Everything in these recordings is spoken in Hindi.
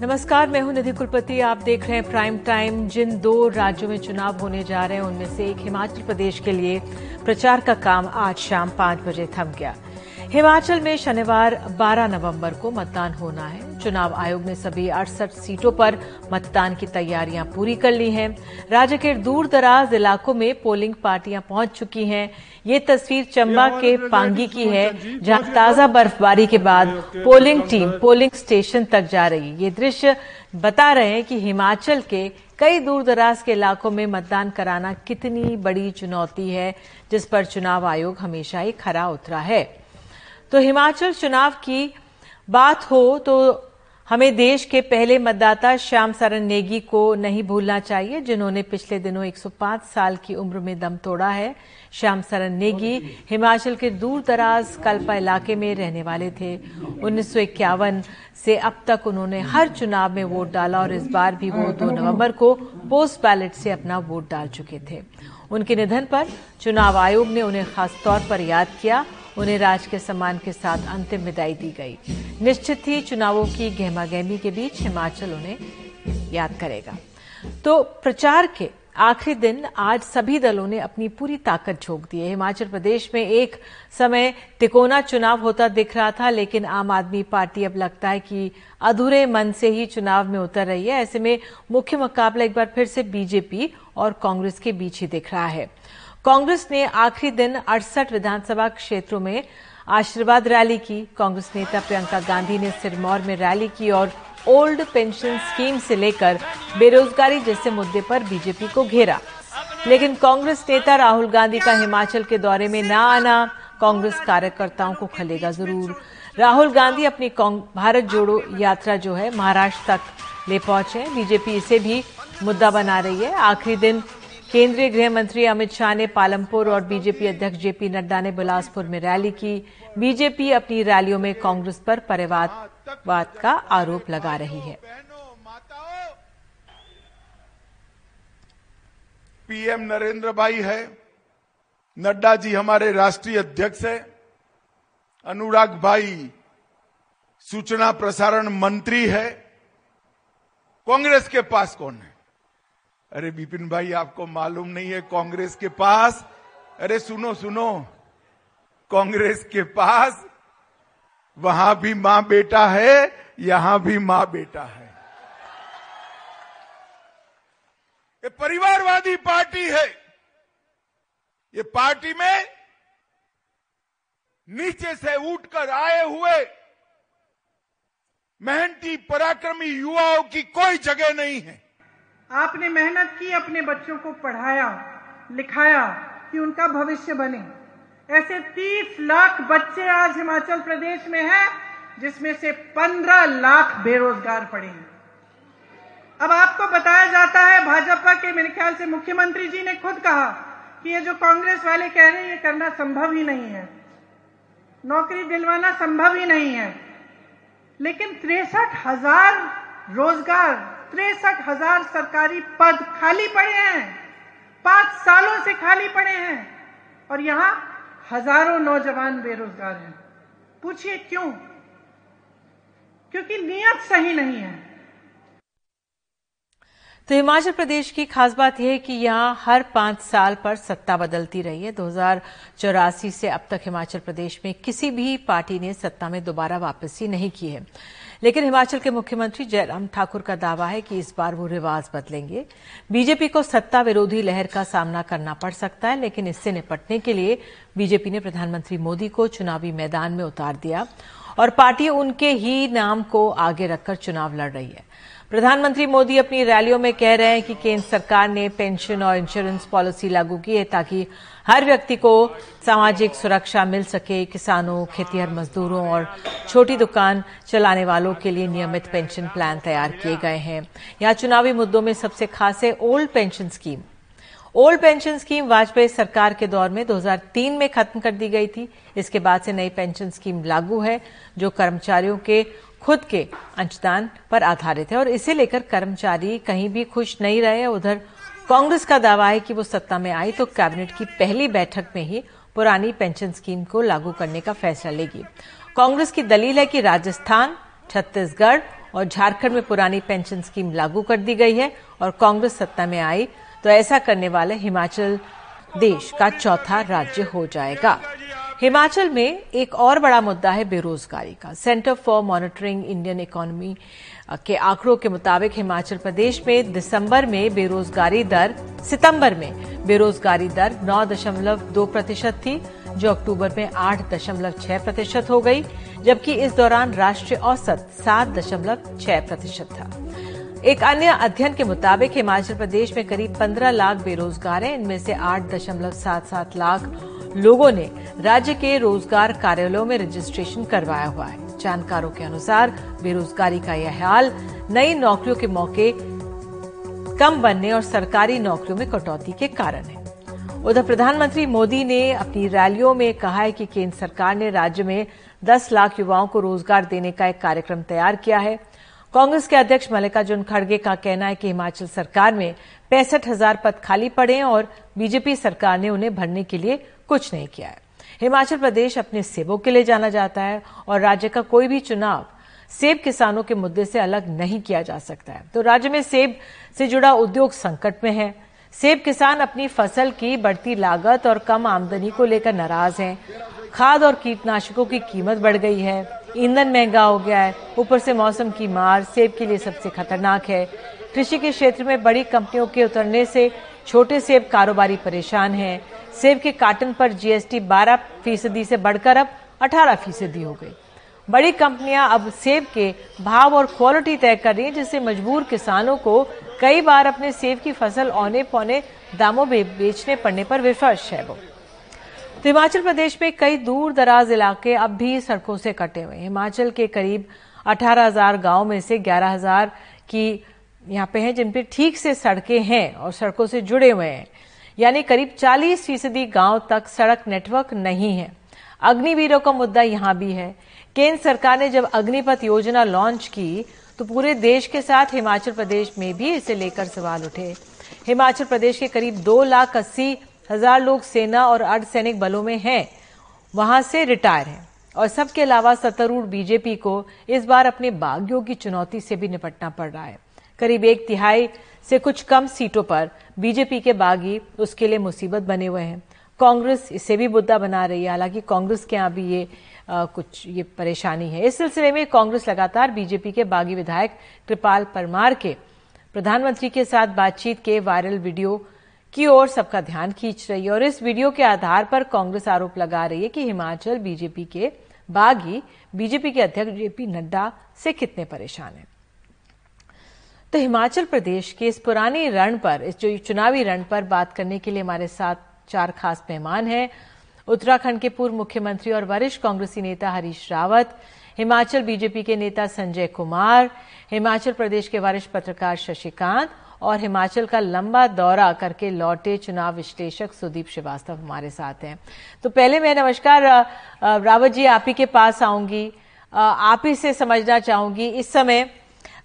नमस्कार, मैं हूँ निधि कुलपति। आप देख रहे हैं प्राइम टाइम जिन दो राज्यों में चुनाव होने जा रहे हैं, उनमें से एक हिमाचल प्रदेश के लिए प्रचार का काम आज शाम पाँच बजे थम गया। हिमाचल में शनिवार 12 नवंबर को मतदान होना है। चुनाव आयोग ने सभी अड़सठ सीटों पर मतदान की तैयारियाँ पूरी कर ली हैं। राज्य के दूर दराज इलाकों में पोलिंग पार्टियाँ पहुँच चुकी हैं। ये तस्वीर चंबा के पांगी की है जहाँ ताज़ा बर्फबारी के बाद पोलिंग टीम पोलिंग स्टेशन तक जा रही ये दृश्य बता रहे हैं कि हिमाचल के कई दूर दराज के इलाकों में मतदान कराना कितनी बड़ी चुनौती है जिस पर चुनाव आयोग हमेशा ही खरा उतरा है। तो हिमाचल चुनाव की बात हो तो हमें देश के पहले मतदाता श्याम सरन नेगी को नहीं भूलना चाहिए, जिन्होंने पिछले दिनों 105 साल की उम्र में दम तोड़ा है। श्याम सरन नेगी हिमाचल के दूर दराज कल्पा इलाके में रहने वाले थे। उन्नीस सौ इक्यावन से अब तक उन्होंने हर चुनाव में वोट डाला और इस बार भी वो 2 नवंबर को पोस्ट बैलेट से अपना वोट डाल चुके थे। उनके निधन पर चुनाव आयोग ने उन्हें खासतौर पर याद किया। उन्हें राज के सम्मान के साथ अंतिम विदाई दी गई। निश्चित ही चुनावों की गहमा गहमी के बीच हिमाचल उन्हें याद करेगा। तो प्रचार के आखिरी दिन आज सभी दलों ने अपनी पूरी ताकत झोंक दी है। हिमाचल प्रदेश में एक समय तिकोना चुनाव होता दिख रहा था, लेकिन आम आदमी पार्टी अब लगता है कि अधूरे मन से ही चुनाव में उतर रही है। ऐसे में मुख्य मुकाबला एक बार फिर से बीजेपी और कांग्रेस के बीच ही दिख रहा है। कांग्रेस ने आखिरी दिन अड़सठ विधानसभा क्षेत्रों में आशीर्वाद रैली की। कांग्रेस नेता प्रियंका गांधी ने सिरमौर में रैली की और ओल्ड पेंशन स्कीम से लेकर बेरोजगारी जैसे मुद्दे पर बीजेपी को घेरा। लेकिन कांग्रेस नेता राहुल गांधी का हिमाचल के दौरे में न आना कांग्रेस कार्यकर्ताओं को खलेगा ज़रूर। राहुल गांधी अपनी भारत जोड़ो यात्रा जो है महाराष्ट्र तक ले पहुँचे बीजेपी इसे भी मुद्दा बना रही है। आखिरी दिन केंद्रीय गृह मंत्री अमित शाह ने पालमपुर और बीजेपी अध्यक्ष जेपी नड्डा ने बिलासपुर में रैली की। बीजेपी अपनी रैलियों में कांग्रेस पर परिवारवाद का आरोप लगा रही है। पीएम नरेंद्र भाई है, नड्डा जी हमारे राष्ट्रीय अध्यक्ष है, अनुराग भाई सूचना प्रसारण मंत्री है, कांग्रेस के पास कौन है? अरे बिपिन भाई, आपको मालूम नहीं है कांग्रेस के पास? अरे सुनो सुनो। कांग्रेस के पास वहाँ भी माँ बेटा है, यहाँ भी माँ बेटा है। ये परिवारवादी पार्टी है। ये पार्टी में नीचे से उठकर आए हुए मेहनती, पराक्रमी युवाओं की कोई जगह नहीं है। आपने मेहनत की, अपने बच्चों को पढ़ाया, लिखाया कि उनका भविष्य बने। ऐसे 30 लाख बच्चे आज हिमाचल प्रदेश में हैं, जिसमें से 15 लाख बेरोजगार पड़े हैं। अब आपको बताया जाता है, भाजपा के मेरे ख्याल से मुख्यमंत्री जी ने खुद कहा कि ये जो कांग्रेस वाले कह रहे हैं, ये करना संभव ही नहीं है। नौकरी दिलवाना संभव ही नहीं है। लेकिन तिरसठ हज़ार रोज़गार तिरसठ हज़ार सरकारी पद खाली पड़े हैं। पाँच सालों से खाली पड़े हैं। और यहाँ हज़ारों नौजवान बेरोजगार हैं। पूछिए क्यों? क्योंकि नियत सही नहीं है। तो हिमाचल प्रदेश की खास बात यह है कि यहाँ हर पाँच साल पर सत्ता बदलती रही है। दो हज़ार चौरासी से अब तक हिमाचल प्रदेश में किसी भी पार्टी ने सत्ता में दोबारा वापसी नहीं की है। लेकिन हिमाचल के मुख्यमंत्री जयराम ठाकुर का दावा है कि इस बार वो रिवाज बदलेंगे। बीजेपी को सत्ता विरोधी लहर का सामना करना पड़ सकता है, लेकिन इससे निपटने के लिए बीजेपी ने प्रधानमंत्री मोदी को चुनावी मैदान में उतार दिया और पार्टी उनके ही नाम को आगे रखकर चुनाव लड़ रही है। प्रधानमंत्री मोदी अपनी रैलियों में कह रहे हैं कि केंद्र सरकार ने पेंशन और इंश्योरेंस पॉलिसी लागू की है ताकि हर व्यक्ति को सामाजिक सुरक्षा मिल सके, किसानों, खेतीहर मजदूरों और छोटी दुकान चलाने वालों के लिए नियमित पेंशन प्लान तैयार किए गए हैं। यहाँ चुनावी मुद्दों में सबसे खास है old pension scheme. Old pension scheme Vajpayee सरकार के दौर में 2003 में खत्म कर दी गई थी। इसके बाद से नई पेंशन स्कीम लागू है, जो कर्मचारियों के, खुद के अंशदान पर आधारित है और इसे लेकर कर्मचारी कहीं भी खुश नहीं रहे, उधर कांग्रेस का दावा है कि वो सत्ता में आई तो कैबिनेट की पहली बैठक में ही पुरानी पेंशन स्कीम को लागू करने का फैसला लेगी। कांग्रेस की दलील है कि राजस्थान, छत्तीसगढ़ और झारखंड में पुरानी पेंशन स्कीम लागू कर दी गई है और कांग्रेस सत्ता में आई तो ऐसा करने वाले हिमाचल देश का चौथा राज्य हो जाएगा। हिमाचल में एक और बड़ा मुद्दा है बेरोजगारी का। Centre for Monitoring Indian Economy के आंकड़ों के मुताबिक हिमाचल प्रदेश में दिसंबर में बेरोजगारी दर सितंबर में बेरोजगारी दर नौ दशमलव दो प्रतिशत थी, जो अक्टूबर में आठ दशमलव छह प्रतिशत हो गई, जबकि इस दौरान राष्ट्रीय औसत सात दशमलव छह प्रतिशत था। एक अन्य अध्ययन के मुताबिक हिमाचल प्रदेश में करीब पंद्रह लाख बेरोजगार हैं। इनमें से आठ दशमलव सात सात लाख लोगों ने राज्य के रोज़गार कार्यालयों में रजिस्ट्रेशन करवाया हुआ है। जानकारों के अनुसार बेरोजगारी का यह हाल नई नौकरियों के मौके कम बनने और सरकारी नौकरियों में कटौती के कारण है। उधर प्रधानमंत्री मोदी ने अपनी रैलियों में कहा है कि केंद्र सरकार ने राज्य में 10 लाख युवाओं को रोज़गार देने का एक कार्यक्रम तैयार किया है। कांग्रेस के अध्यक्ष मल्लिकार्जुन खड़गे का कहना है कि हिमाचल सरकार में पैंसठ हज़ार पद खाली पड़े और बीजेपी सरकार ने उन्हें भरने के लिए कुछ नहीं किया है। हिमाचल प्रदेश अपने सेबों के लिए जाना जाता है और राज्य का कोई भी चुनाव सेब किसानों के मुद्दे से अलग नहीं किया जा सकता है। तो राज्य में सेब से जुड़ा उद्योग संकट में है। सेब किसान अपनी फ़सल की बढ़ती लागत और कम आमदनी को लेकर नाराज़ हैं। खाद और कीटनाशकों की कीमत बढ़ गई है। ईंधन महँगा हो गया है। ऊपर से मौसम की मार सेब के लिए सबसे खतरनाक है। कृषि के क्षेत्र में बड़ी कंपनियों के उतरने से छोटे सेब कारोबारी परेशान हैं। सेब के काटन पर जीएसटी 12 फ़ीसदी से बढ़कर अब 18 फ़ीसदी हो गई। बड़ी कंपनियाँ अब सेब के भाव और क्वालिटी तय कर रही हैं जिससे मजबूर किसानों को कई बार अपने सेब की फ़सल औने पौने दामों में बेचने पड़ने पर विफर्श है वो। तो हिमाचल प्रदेश में कई दूर दराज इलाके अब भी सड़कों से कटे हुए हिमाचल के करीब 18,000 गाँव में से 11,000 की यहाँ पे हैं जिन पे ठीक से सड़कें हैं और सड़कों से जुड़े हुए हैं। यानी करीब 40 फ़ीसदी गाँव तक सड़क नेटवर्क नहीं है। अग्निवीरों का मुद्दा यहाँ भी है। केंद्र सरकार ने जब अग्निपथ योजना लॉन्च की तो पूरे देश के साथ हिमाचल प्रदेश में भी इसे लेकर सवाल उठे। हिमाचल प्रदेश के करीब दो लाख अस्सी हज़ार लोग सेना और अर्धसैनिक बलों में हैं। वहाँ से रिटायर हैं। और सबके अलावा सत्तारूढ़ बीजेपी को इस बार अपने बागियों की चुनौती से भी निपटना पड़ रहा है। करीब एक तिहाई से कुछ कम सीटों पर बीजेपी के बागी उसके लिए मुसीबत बने हुए हैं। कांग्रेस इसे भी मुद्दा बना रही है हालाँकि कांग्रेस के यहाँ भी ये आ, कुछ ये परेशानी है। इस सिलसिले में कांग्रेस लगातार बीजेपी के बागी विधायक कृपाल परमार के प्रधानमंत्री के साथ बातचीत के वायरल वीडियो की ओर सबका ध्यान खींच रही है और इस वीडियो के आधार पर कांग्रेस आरोप लगा रही है कि हिमाचल बीजेपी के बागी बीजेपी के अध्यक्ष जेपी नड्डा से कितने परेशान हैं। तो हिमाचल प्रदेश के इस पुरानी रण पर, इस जो चुनावी रण पर बात करने के लिए हमारे साथ चार खास मेहमान हैं। उत्तराखंड के पूर्व मुख्यमंत्री और वरिष्ठ कांग्रेसी नेता हरीश रावत, हिमाचल बीजेपी के नेता संजय कुमार, हिमाचल प्रदेश के वरिष्ठ पत्रकार शशिकांत और हिमाचल का लंबा दौरा करके लौटे चुनाव विश्लेषक सुदीप श्रीवास्तव हमारे साथ हैं। तो पहले मैं नमस्कार रावत जी, आप ही के पास आऊँगी। आप ही से समझना चाहूँगी, इस समय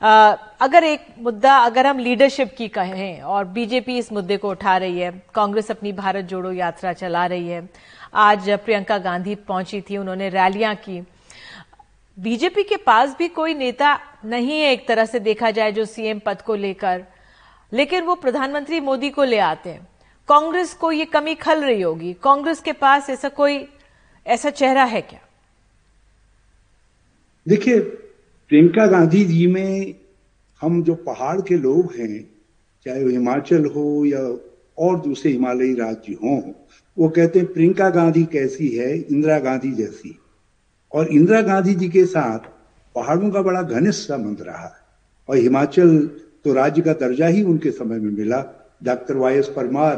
अगर एक मुद्दा, अगर हम लीडरशिप की कहें, और बीजेपी इस मुद्दे को उठा रही है, कांग्रेस अपनी भारत जोड़ो यात्रा चला रही है। आज प्रियंका गांधी पहुँची थी, उन्होंने रैलियाँ की। बीजेपी के पास भी कोई नेता नहीं है, एक तरह से देखा जाए जो सीएम पद को लेकर। लेकिन वो प्रधानमंत्री मोदी को ले आते हैं। कांग्रेस को ये कमी खल रही होगी। कांग्रेस के पास ऐसा कोई, ऐसा चेहरा है क्या? देखिए प्रियंका गांधी जी में हम जो पहाड़ के लोग हैं, चाहे वो हिमाचल हो या और दूसरे हिमालयी राज्य हों, वो कहते हैं, प्रियंका गांधी कैसी है? इंदिरा गांधी जैसी। और इंदिरा गांधी जी के साथ पहाड़ों का बड़ा घनिष्ठ संबंध रहा और हिमाचल तो राज्य का दर्जा ही उनके समय में मिला। डॉक्टर वाई एस परमार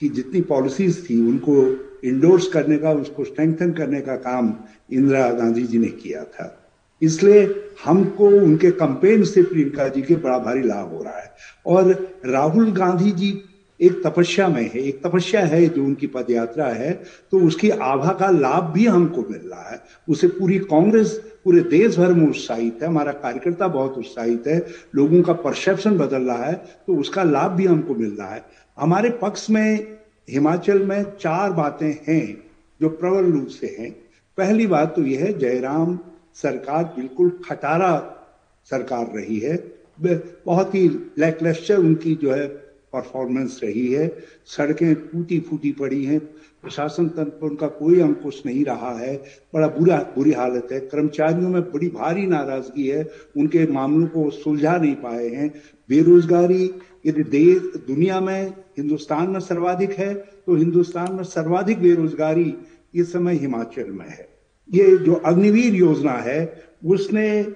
की जितनी पॉलिसीज़ थी, उनको इंडोर्स करने का, उसको स्ट्रेंथन करने का काम इंदिरा गांधी जी ने किया था। इसलिए हमको उनके कंपेन से प्रियंका जी के बड़ा भारी लाभ हो रहा है। और राहुल गांधी जी एक तपस्या में है, एक तपस्या है जो उनकी पदयात्रा है तो उसकी आभा का लाभ भी हमको मिल रहा है। उसे पूरी कांग्रेस, पूरे देश भर में उत्साहित है, हमारा कार्यकर्ता बहुत उत्साहित है, लोगों का परसेप्शन बदल रहा है तो उसका लाभ भी हमको मिल रहा है। हमारे पक्ष में, हिमाचल में चार बातें हैं जो प्रबल रूप से हैं। पहली बात तो यह है, जयराम सरकार बिल्कुल खटारा सरकार रही है। बहुत ही लैकलेस्टर उनकी जो है परफॉर्मेंस रही है। सड़कें टूटी फूटी पड़ी हैं। प्रशासन तंत्र पर उनका कोई अंकुश नहीं रहा है। बड़ा बुरा, बुरी हालत है। कर्मचारियों में बड़ी भारी नाराज़गी है। उनके मामलों को सुलझा नहीं पाए हैं। बेरोजगारी यदि देश, दुनिया में हिंदुस्तान में सर्वाधिक है तो हिंदुस्तान में सर्वाधिक बेरोजगारी इस समय हिमाचल में है। ये जो अग्निवीर योजना है, उसने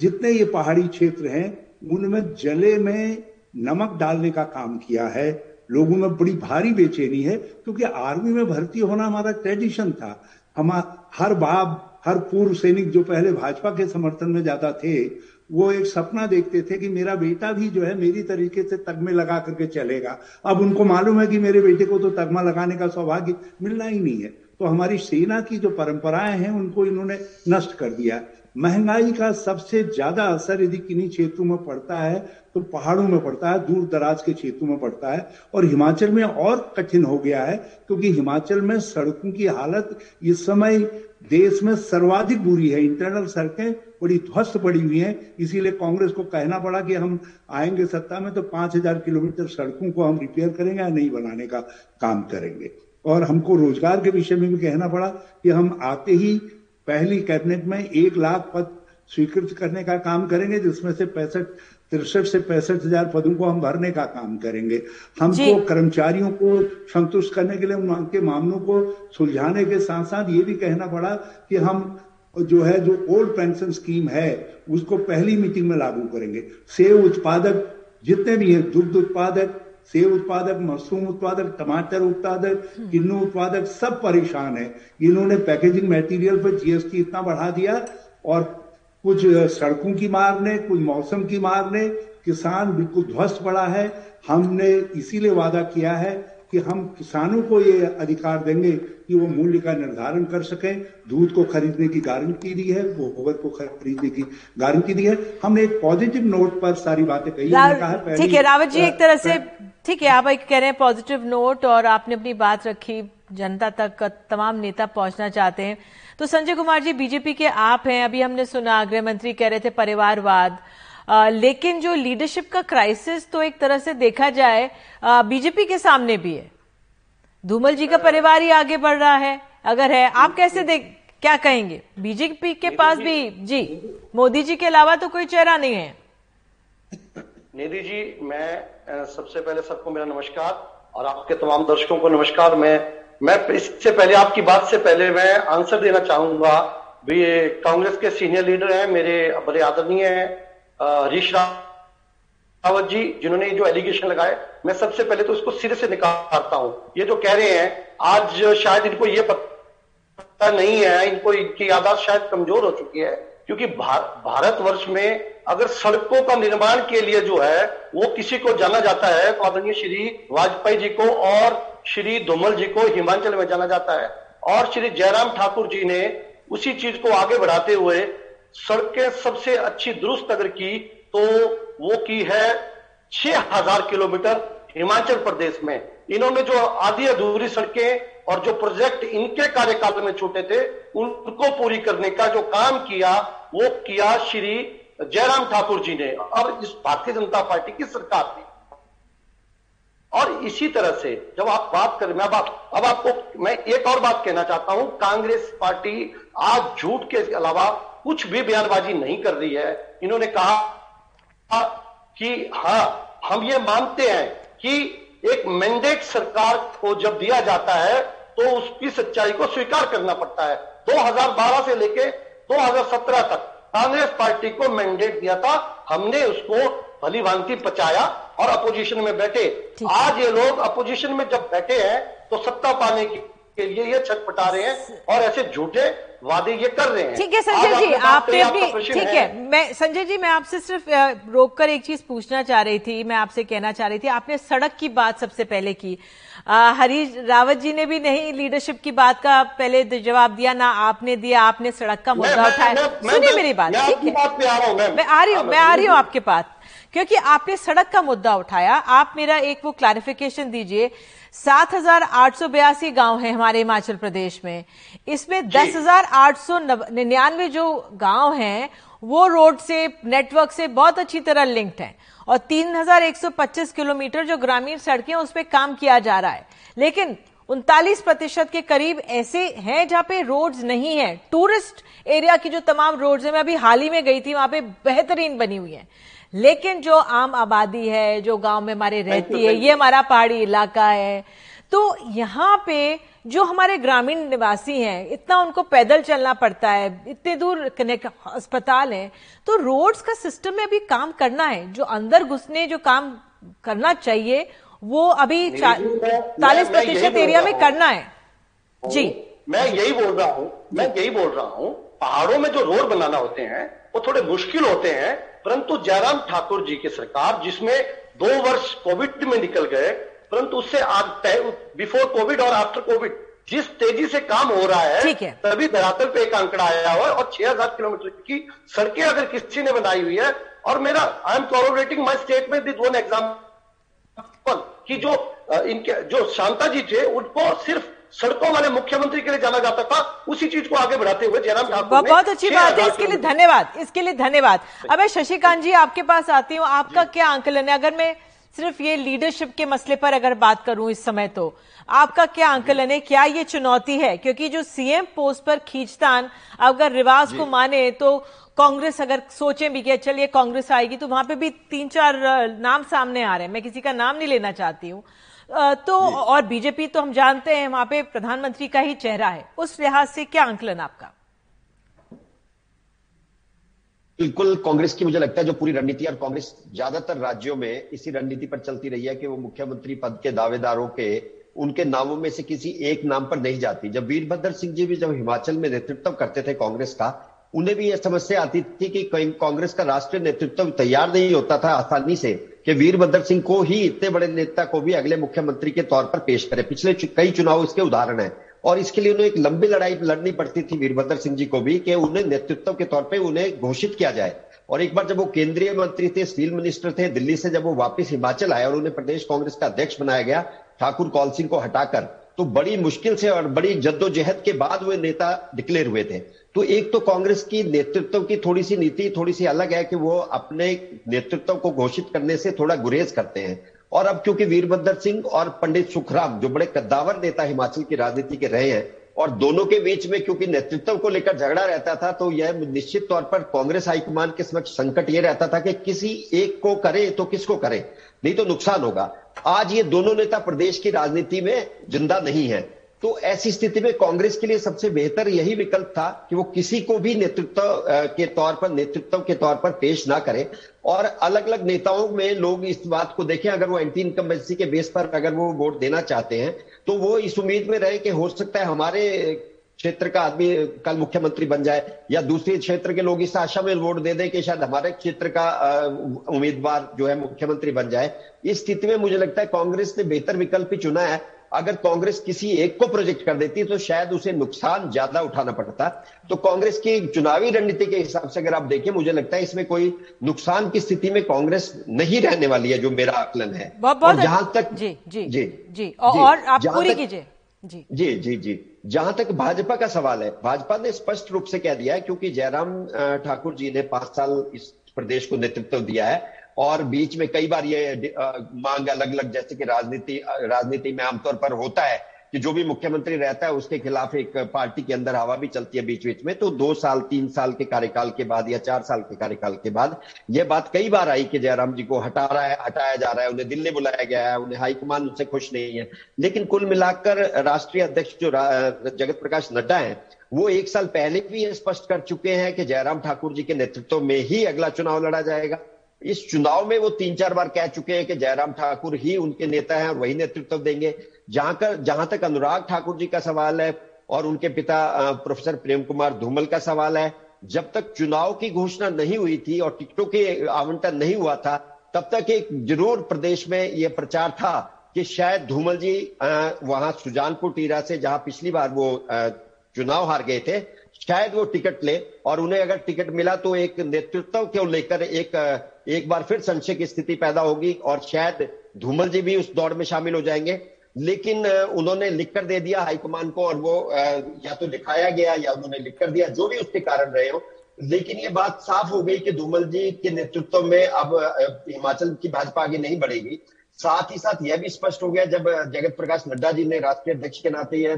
जितने ये पहाड़ी क्षेत्र हैं, उनमें जले में नमक डालने का काम किया है। लोगों में बड़ी भारी बेचैनी है, क्योंकि आर्मी में भर्ती होना हमारा ट्रेडिशन था। हम, हर बाप हर पूर्व सैनिक जो पहले भाजपा के समर्थन में जाता थे, वो एक सपना देखते थे कि मेरा बेटा भी जो है, मेरी तरीके से तगमे लगा करके चलेगा। अब उनको मालूम है कि मेरे बेटे को तो तगमा लगाने का सौभाग्य मिलना ही नहीं है। तो हमारी सेना की जो परंपराएँ हैं, उनको इन्होंने नष्ट कर दिया महँगाई का सबसे ज़्यादा असर यदि किन्हीं क्षेत्रों में पड़ता है तो पहाड़ों में पड़ता है, दूर दराज के क्षेत्रों में पड़ता है। और हिमाचल में और कठिन हो गया है, क्योंकि हिमाचल में सड़कों की हालत इस समय देश में सर्वाधिक बुरी है। इंटरनल सड़कें बड़ी ध्वस्त पड़ी हुई हैं, इसीलिए कांग्रेस को कहना पड़ा कि हम आएँगे सत्ता में तो पाँच हज़ार किलोमीटर सड़कों को हम रिपेयर करेंगे या नहीं बनाने का काम करेंगे। और हमको रोज़गार के विषय में भी कहना पड़ा कि हम आते ही पहली कैबिनेट में एक लाख पद स्वीकृत करने का काम करेंगे जिसमें से पैंसठ तिरसठ से पैंसठ हज़ार पदों को हम भरने का काम करेंगे। हमको कर्मचारियों को संतुष्ट करने के लिए उनके मामलों को सुलझाने के साथ साथ ये भी कहना पड़ा कि हम जो है जो ओल्ड पेंशन स्कीम है उसको पहली मीटिंग में लागू करेंगे। सेव उत्पादक जितने भी हैं दुग्ध उत्पादक सेब उत्पादक मशरूम उत्पादक टमाटर उत्पादक किन्नू उत्पादक सब परेशान है। इन्होंने पैकेजिंग मटेरियल पर जीएसटी इतना बढ़ा दिया और कुछ सड़कों की मार ने कुछ मौसम की मार ने किसान बिल्कुल ध्वस्त पड़ा है। हमने इसीलिए वादा किया है कि हम किसानों को ये अधिकार देंगे कि वो मूल्य का निर्धारण कर सकें। दूध को खरीदने की गारंटी दी है वो गोबर को खरीदने की गारंटी दी है। हमने एक पॉजिटिव नोट पर सारी बातें कही ठीक है रावत जी एक तरह से ठीक है आप एक कह रहे हैं पॉजिटिव नोट और आपने अपनी बात रखी जनता तक तमाम नेता पहुँचना चाहते हैं। तो संजय कुमार जी बीजेपी के आप हैं अभी हमने सुना गृह मंत्री कह रहे थे परिवारवाद। आ, लेकिन जो लीडरशिप का क्राइसिस तो एक तरह से देखा जाए आ, बीजेपी के सामने भी है। धूमल जी का परिवार ही आगे बढ़ रहा है अगर है आप कैसे देख क्या कहेंगे? बीजेपी के पास भी जी मोदी जी के अलावा तो कोई चेहरा नहीं है। निधि जी, मैं सबसे पहले सबको मेरा नमस्कार और आपके तमाम दर्शकों को नमस्कार। मैं मैं इससे पहले, आपकी बात से पहले मैं आंसर देना चाहूँगा। भी कांग्रेस के सीनियर लीडर हैं, मेरे बड़े आदरणीय हैं हरीश रावत जी, जिन्होंने जो एलिगेशन लगाए। मैं सबसे पहले तो उसको सिरे से निकालता हूँ। ये जो कह रहे हैं, आज शायद इनको ये पता नहीं है, इनको इनकी यादाश्त शायद कमज़ोर हो चुकी है, क्योंकि भारतवर्ष में अगर सड़कों का निर्माण के लिए जो है, वो किसी को जाना जाता है तो आदरणीय श्री वाजपेयी जी को और श्री धूमल जी को हिमाचल में जाना जाता है। और श्री जयराम ठाकुर जी ने उसी चीज़ को आगे बढ़ाते हुए सड़कें सबसे अच्छी दुरुस्त अगर की तो वो की है छह हज़ार किलोमीटर हिमाचल प्रदेश में। इन्होंने जो आधी अधूरी सड़कें और जो प्रोजेक्ट इनके कार्यकाल में छूटे थे, उनको पूरी करने का जो काम किया, वो किया श्री जयराम ठाकुर जी ने और इस भारतीय जनता पार्टी की सरकार ने। और इसी तरह से जब आप बात करें मैं आप, अब आपको मैं एक और बात कहना चाहता हूँ कांग्रेस पार्टी आज झूठ के अलावा कुछ भी बयानबाजी नहीं कर रही है। इन्होंने कहा कि हाँ हम ये मानते हैं कि एक मैंडेट सरकार को जब दिया जाता है तो उसकी सच्चाई को स्वीकार करना पड़ता है। 2012 से लेके 2017 तक कांग्रेस पार्टी को मैंडेट दिया था हमने उसको भली भांति पचाया और अपोजिशन में बैठे। आज ये लोग अपोजिशन में जब बैठे हैं तो सत्ता पाने की के लिए ये छटपटा रहे हैं और ऐसे झूठे वादे ये कर रहे हैं। ठीक है संजय जी आपने अपनी ठीक है। मैं संजय जी मैं आपसे सिर्फ़ रोककर एक चीज़ पूछना चाह रही थी मैं आपसे कहना चाह रही थी आपने सड़क की बात सबसे पहले की। हरीश रावत जी ने भी नहीं लीडरशिप की बात का पहले जवाब दिया ना आपने दिया आपने सड़क का मुद्दा उठाया। सुनिए मेरी बात ठीक है? मैं आ रही हूँ मैं आ रही हूँ आपके पास क्योंकि आपने सड़क का मुद्दा उठाया आप मेरा एक वो क्लैरिफिकेशन दीजिए सात हज़ार आठ सौ बयासी गाँव है हमारे हिमाचल प्रदेश में। इसमें दस हज़ार आठ सौ निन्यानवे जो गाँव हैं वो रोड से नेटवर्क से बहुत अच्छी तरह लिंक्ड हैं। और 3125 किलोमीटर जो ग्रामीण सड़कें उस पर काम किया जा रहा है। लेकिन उनतालीस प्रतिशत के करीब ऐसे हैं जहाँ पे रोड्स नहीं है। टूरिस्ट एरिया की जो तमाम रोड्स है मैं अभी हाल ही में गई थी वहाँ पे बेहतरीन बनी हुई है। लेकिन जो आम आबादी है जो गाँव में हमारे रहती है ये हमारा पहाड़ी इलाका है। तो यहाँ पे जो हमारे ग्रामीण निवासी हैं इतना उनको पैदल चलना पड़ता है इतने दूर कनेक्ट अस्पताल है तो रोड्स का सिस्टम में अभी काम करना है। जो अंदर घुसने जो काम करना चाहिए वो अभी चालीस प्रतिशत एरिया में करना है। जी। मैं यही बोल रहा हूँ मैं यही बोल रहा हूँ पहाड़ों में जो रोड बनाना होते हैं वो थोड़े मुश्किल होते हैं परंतु जयराम ठाकुर जी की सरकार जिसमें दो वर्ष कोविड में निकल गए परंतु उससे आज बिफोर कोविड और आफ्टर कोविड जिस तेज़ी से काम हो रहा है, है। तभी धरातल पे एक आंकड़ा आया हुआ है और छह हज़ार किलोमीटर की सड़कें अगर किसी ने बनाई हुई है और मेरा I am corroborating my statement with one example कि जो इनके जो शांता जी थे उनको सिर्फ़ सड़कों वाले मुख्यमंत्री के लिए जाना जाता था उसी चीज़ को आगे बढ़ाते हुए जयराम ठाकुर बहुत अच्छी बात है इसके लिए धन्यवाद इसके लिए धन्यवाद। अब शशिकांत जी आपके पास आती हूँ आपका क्या आंकलन है? अगर मैं सिर्फ़ ये लीडरशिप के मसले पर अगर बात करूँ इस समय तो आपका क्या आंकलन है? क्या ये चुनौती है? क्योंकि जो सीएम पोस्ट पर खींचतान अगर रिवाज को माने तो कांग्रेस अगर सोचे भी कि चलिए कांग्रेस आएगी तो वहाँ पे भी तीन चार नाम सामने आ रहे हैं। मैं किसी का नाम नहीं लेना चाहती हूँ। तो और बीजेपी तो हम जानते हैं वहाँ पे प्रधानमंत्री का ही चेहरा है। उस लिहाज से क्या आंकलन आपका? बिल्कुल कांग्रेस की मुझे लगता है जो पूरी रणनीति और कांग्रेस ज़्यादातर राज्यों में इसी रणनीति पर चलती रही है कि वो मुख्यमंत्री पद के दावेदारों के उनके नामों में से किसी एक नाम पर नहीं जाती। जब वीरभद्र सिंह जी भी जब हिमाचल में नेतृत्व करते थे कांग्रेस का उन्हें भी यह समस्या आती थी कि कांग्रेस का राष्ट्रीय नेतृत्व तैयार नहीं होता था आसानी से। कि वीरभद्र सिंह को ही इतने बड़े नेता को भी अगले मुख्यमंत्री के तौर पर पेश करें। पिछले कई चुनाव इसके उदाहरण है। और इसके लिए उन्हें एक लंबी लड़ाई लड़नी पड़ती थी वीरभद्र सिंह जी को भी कि उन्हें नेतृत्व के तौर पर उन्हें घोषित किया जाए। और एक बार जब वो केंद्रीय मंत्री थे, स्टील मिनिस्टर थे, दिल्ली से जब वो वापस हिमाचल आए और उन्हें प्रदेश कांग्रेस का अध्यक्ष बनाया गया, ठाकुर कौल सिंह को हटाकर तो बड़ी मुश्किल से और बड़ी जद्दोजहद के बाद वे नेता डिक्लेयर हुए थे। तो एक तो कांग्रेस की नेतृत्व की थोड़ी सी नीति थोड़ी सी अलग है कि वो अपने नेतृत्व को घोषित करने से थोड़ा गुरेज करते हैं। और अब क्योंकि वीरभद्र सिंह और पंडित सुखराम, जो बड़े कद्दावर नेता हिमाचल की राजनीति के रहे हैं, और दोनों के बीच में क्योंकि नेतृत्व को लेकर झगड़ा रहता था तो यह निश्चित तौर पर कांग्रेस हाईकमान के समक्ष संकट यह रहता था कि किसी एक को करे तो किसको करे, नहीं तो नुकसान होगा। आज ये दोनों नेता प्रदेश की राजनीति में ज़िंदा नहीं है। तो ऐसी स्थिति में कांग्रेस के लिए सबसे बेहतर यही विकल्प था कि वो किसी को भी नेतृत्व के तौर पर, नेतृत्व के तौर पर पेश ना करे। और अलग अलग नेताओं में लोग इस बात को देखें, अगर वो एंटी इनकम्बेंसी के बेस पर अगर वो वोट देना चाहते हैं तो वो इस उम्मीद में रहे कि हो सकता है हमारे क्षेत्र का आदमी कल मुख्यमंत्री बन जाए, या दूसरे क्षेत्र के लोग इस आशा में वोट दे दें कि शायद हमारे क्षेत्र का उम्मीदवार जो है मुख्यमंत्री बन जाए। इस स्थिति में मुझे लगता है कांग्रेस ने बेहतर विकल्प ही चुना है। अगर कांग्रेस किसी एक को प्रोजेक्ट कर देती तो शायद उसे नुकसान ज़्यादा उठाना पड़ता। तो कांग्रेस की चुनावी रणनीति के हिसाब से अगर आप देखें मुझे लगता है इसमें कोई नुकसान की स्थिति में कांग्रेस नहीं रहने वाली है जो मेरा आकलन है। बहुत और जहाँ तक जी जी जी जी और आप पूरी कीजिए। जी। जी जी जी। जहाँ तक भाजपा का सवाल है भाजपा ने स्पष्ट रूप से कह दिया है क्योंकि जयराम ठाकुर जी ने पाँच साल इस प्रदेश को नेतृत्व दिया है और बीच में कई बार ये मांग अलग अलग जैसे कि राजनीति राजनीति में आमतौर पर होता है कि जो भी मुख्यमंत्री रहता है, उसके खिलाफ एक पार्टी के अंदर हवा भी चलती है बीच बीच में तो दो साल, तीन साल के कार्यकाल के बाद या चार साल के कार्यकाल के बाद यह बात कई बार आई कि जयराम जी को हटा रहा है, हटाया जा रहा है, उन्हें दिल्ली बुलाया गया है, उन्हें हाईकमान उनसे खुश नहीं है। लेकिन कुल मिलाकर राष्ट्रीय अध्यक्ष जो जगत प्रकाश नड्डा है, वो एक साल पहले भी स्पष्ट कर चुके हैं कि जयराम ठाकुर जी के नेतृत्व में ही अगला चुनाव लड़ा जाएगा। इस चुनाव में वो तीन चार बार कह चुके हैं कि जयराम ठाकुर ही उनके नेता हैं और वही नेतृत्व देंगे। जहाँ कर जहाँ तक अनुराग ठाकुर जी का सवाल है और उनके पिता प्रोफेसर प्रेम कुमार धूमल का सवाल है, जब तक चुनाव की घोषणा नहीं हुई थी और टिकटों के आवंटन नहीं हुआ था, तब तक एक ज़रूर प्रदेश में यह प्रचार था कि शायद धूमल जी वहाँ सुजानपुर टीरा से जहाँ पिछली बार वो चुनाव हार गए थे शायद वो टिकट ले और उन्हें अगर टिकट मिला तो एक नेतृत्व को लेकर एक एक बार फिर संशय की स्थिति पैदा होगी और शायद धूमल जी भी उस दौड़ में शामिल हो जाएँगे। लेकिन, उन्होंने लिखकर दे दिया हाईकमान को और वो या तो दिखाया गया या उन्होंने लिख कर दिया, जो भी उसके कारण रहे हो। लेकिन ये बात साफ़ हो गई कि धूमल जी के नेतृत्व में अब हिमाचल की भाजपा आगे नहीं बढ़ेगी। साथ ही साथ यह भी स्पष्ट हो गया, जब जगत प्रकाश नड्डा जी ने राष्ट्रीय अध्यक्ष के नाते यह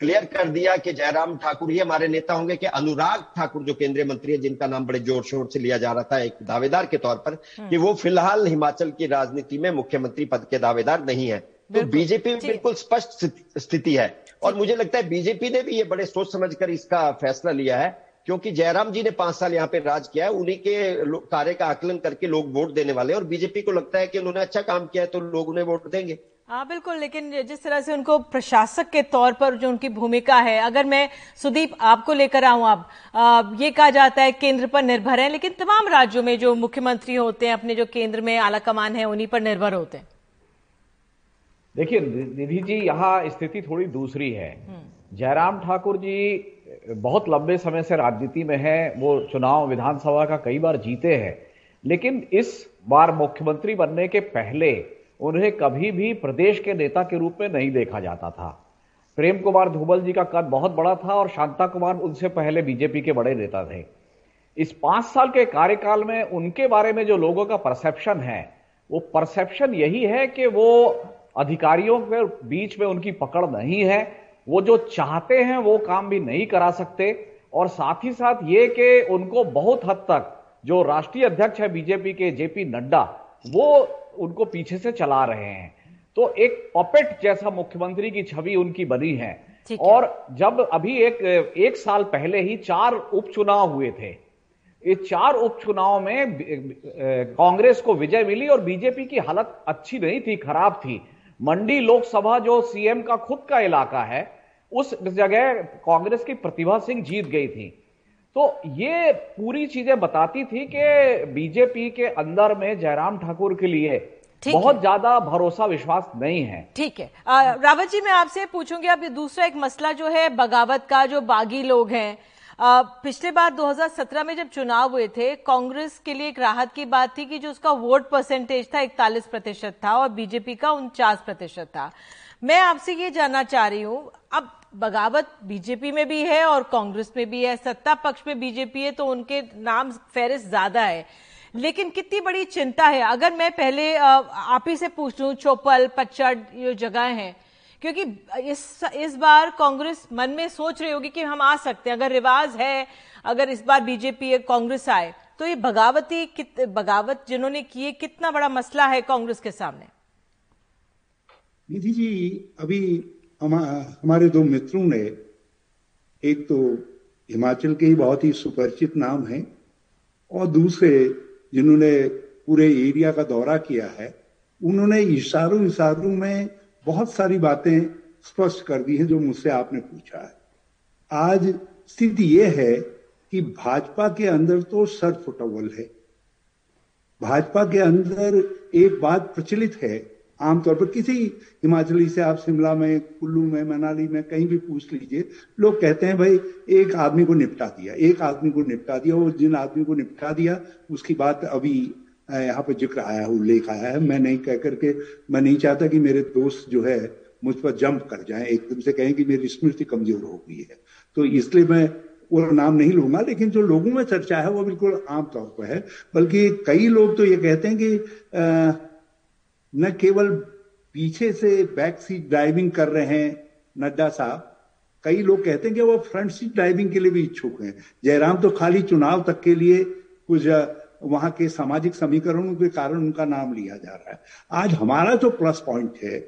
क्लियर कर दिया कि जयराम ठाकुर ही हमारे नेता होंगे कि अनुराग ठाकुर जो केंद्रीय मंत्री है जिनका नाम बड़े ज़ोर शोर से लिया जा रहा था एक दावेदार के तौर पर कि वो फ़िलहाल हिमाचल की राजनीति में मुख्यमंत्री पद के दावेदार नहीं है। तो बीजेपी में बिल्कुल स्पष्ट स्थिति है। और मुझे लगता है बीजेपी ने भी ये बड़े सोच समझकर इसका फैसला लिया है क्योंकि जयराम जी ने पाँच साल यहाँ पे राज किया है उन्हीं के कार्य का आकलन करके लोग वोट देने वाले और बीजेपी को लगता है कि उन्होंने अच्छा काम किया है तो लोग उन्हें वोट देंगे। हाँ बिल्कुल लेकिन जिस तरह से उनको प्रशासक के तौर पर जो उनकी भूमिका है अगर मैं सुदीप आपको लेकर आऊँ अब ये कहा जाता है केंद्र पर निर्भर है लेकिन तमाम राज्यों में जो मुख्यमंत्री होते हैं अपने जो केंद्र में आला कमान है उन्हीं पर निर्भर होते हैं देखिए निधि जी यहाँ स्थिति थोड़ी दूसरी है हम्म। जयराम ठाकुर जी बहुत लंबे समय से राजनीति में है वो चुनाव विधानसभा का कई बार जीते हैं लेकिन इस बार मुख्यमंत्री बनने के पहले उन्हें कभी भी प्रदेश के नेता के रूप में नहीं देखा जाता था। प्रेम कुमार धूमल जी का कद बहुत बड़ा था और शांता कुमार उनसे पहले बीजेपी के बड़े नेता थे। इस पाँच साल के कार्यकाल में उनके बारे में जो लोगों का परसेप्शन है, वो परसेप्शन यही है कि वो अधिकारियों के बीच में उनकी पकड़ नहीं है, वो जो चाहते हैं वो काम भी नहीं करा सकते और साथ ही साथ ये कि उनको बहुत हद तक जो राष्ट्रीय अध्यक्ष है बीजेपी के जेपी नड्डा, वो उनको पीछे से चला रहे हैं। तो एक पपेट जैसा मुख्यमंत्री की छवि उनकी बनी है। और जब अभी एक एक साल पहले ही चार उपचुनाव हुए थे। इस चार उपचुनाव में कांग्रेस को विजय मिली और बीजेपी की हालत अच्छी नहीं थी खराब थी। मंडी लोकसभा जो सीएम का खुद का इलाका है उस जगह कांग्रेस की प्रतिभा सिंह जीत गई थी। तो ये पूरी चीज़ें बताती थी कि बीजेपी के अंदर में जयराम ठाकुर के लिए बहुत ज़्यादा भरोसा विश्वास नहीं है। ठीक है। रावत जी मैं आपसे पूछूँगी अब दूसरा एक मसला जो है बगावत का जो बागी लोग हैं। आ, पिछले बार 2017 में जब चुनाव हुए थे कांग्रेस के लिए एक राहत की बात थी कि जो उसका वोट परसेंटेज था इकतालीस प्रतिशत था और बीजेपी का उनचास प्रतिशत था। मैं आपसे ये जानना चाह रही हूँ अब बगावत बीजेपी में भी है और कांग्रेस में भी है सत्ता पक्ष में बीजेपी है तो उनके नाम फेरिस ज़्यादा है। लेकिन कितनी बड़ी चिंता है। अगर मैं पहले आप ही से पूछ लू चौपल पच्चड़ जो जगह है क्योंकि इस इस बार कांग्रेस मन में सोच रही होगी कि हम आ सकते हैं। अगर रिवाज है अगर इस बार बीजेपी कांग्रेस आए तो ये बगावती कित, बगावत जिन्होंने की है कितना बड़ा मसला है कांग्रेस के सामने? निधि जी अभी हमारे दो मित्रों ने, एक तो हिमाचल के ही बहुत ही सुपरिचित नाम है और दूसरे जिन्होंने पूरे एरिया का दौरा किया है, उन्होंने इशारों इशारों में बहुत सारी बातें स्पष्ट कर दी हैं जो मुझसे आपने पूछा है। आज स्थिति यह है कि भाजपा के अंदर तो सर फुटवल है। भाजपा के अंदर एक बात प्रचलित है आमतौर पर किसी हिमाचली से आप शिमला में कुल्लू में मनाली में कहीं भी पूछ लीजिए लोग कहते हैं भाई एक आदमी को निपटा दिया एक आदमी को निपटा दिया और जिन आदमी को निपटा दिया उसकी बात अभी यहाँ पर ज़िक्र आया है उल्लेख आया है। मैं नहीं कह करके मैं नहीं चाहता कि मेरे दोस्त जो है मुझ पर जंप कर जाए एकदम से कहें कि मेरी स्मृति कमज़ोर हो गई है। तो इसलिए मैं वो नाम नहीं लूँगा लेकिन जो लोगों में चर्चा है वो बिल्कुल आमतौर पर है। बल्कि कई लोग तो ये कहते हैं कि आ, न केवल पीछे से बैक सीट ड्राइविंग कर रहे हैं नड्डा साहब, कई लोग कहते हैं कि वो फ्रंट सीट ड्राइविंग के लिए भी इच्छुक हैं। जयराम तो खाली चुनाव तक के लिए कुछ वहाँ के सामाजिक समीकरणों के कारण उनका नाम लिया जा रहा है। आज हमारा जो प्लस पॉइंट है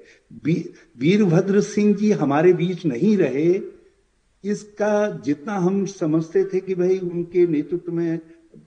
वीरभद्र सिंह जी हमारे बीच नहीं रहे, इसका जितना हम समझते थे कि भाई उनके नेतृत्व में,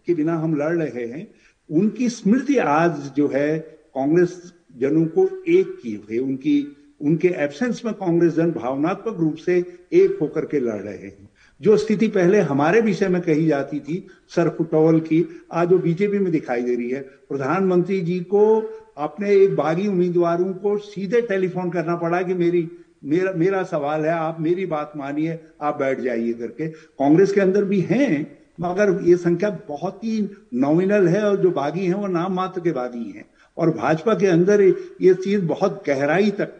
के बिना हम लड़ रहे हैं, उनकी स्मृति आज जो है कांग्रेस जनों को एक किए हुए उनकी, उनके एब्सेंस में कांग्रेस जन भावनात्मक रूप से एक होकर के लड़ रहे हैं। जो स्थिति पहले हमारे विषय में कही जाती थी, सर फुटोवल की, आज वो बीजेपी में दिखाई दे रही है। प्रधानमंत्री जी को अपने एक बागी उम्मीदवारों को सीधे टेलीफोन करना पड़ा कि मेरी, मेरा मेरा सवाल है, आप मेरी बात मानिए, आप बैठ जाइए करके। कांग्रेस के अंदर भी हैं, मगर ये संख्या बहुत ही नॉमिनल है और जो बागी हैं वो नाम मात्र के बागी हैं। और भाजपा के अंदर ये चीज़ बहुत गहराई तक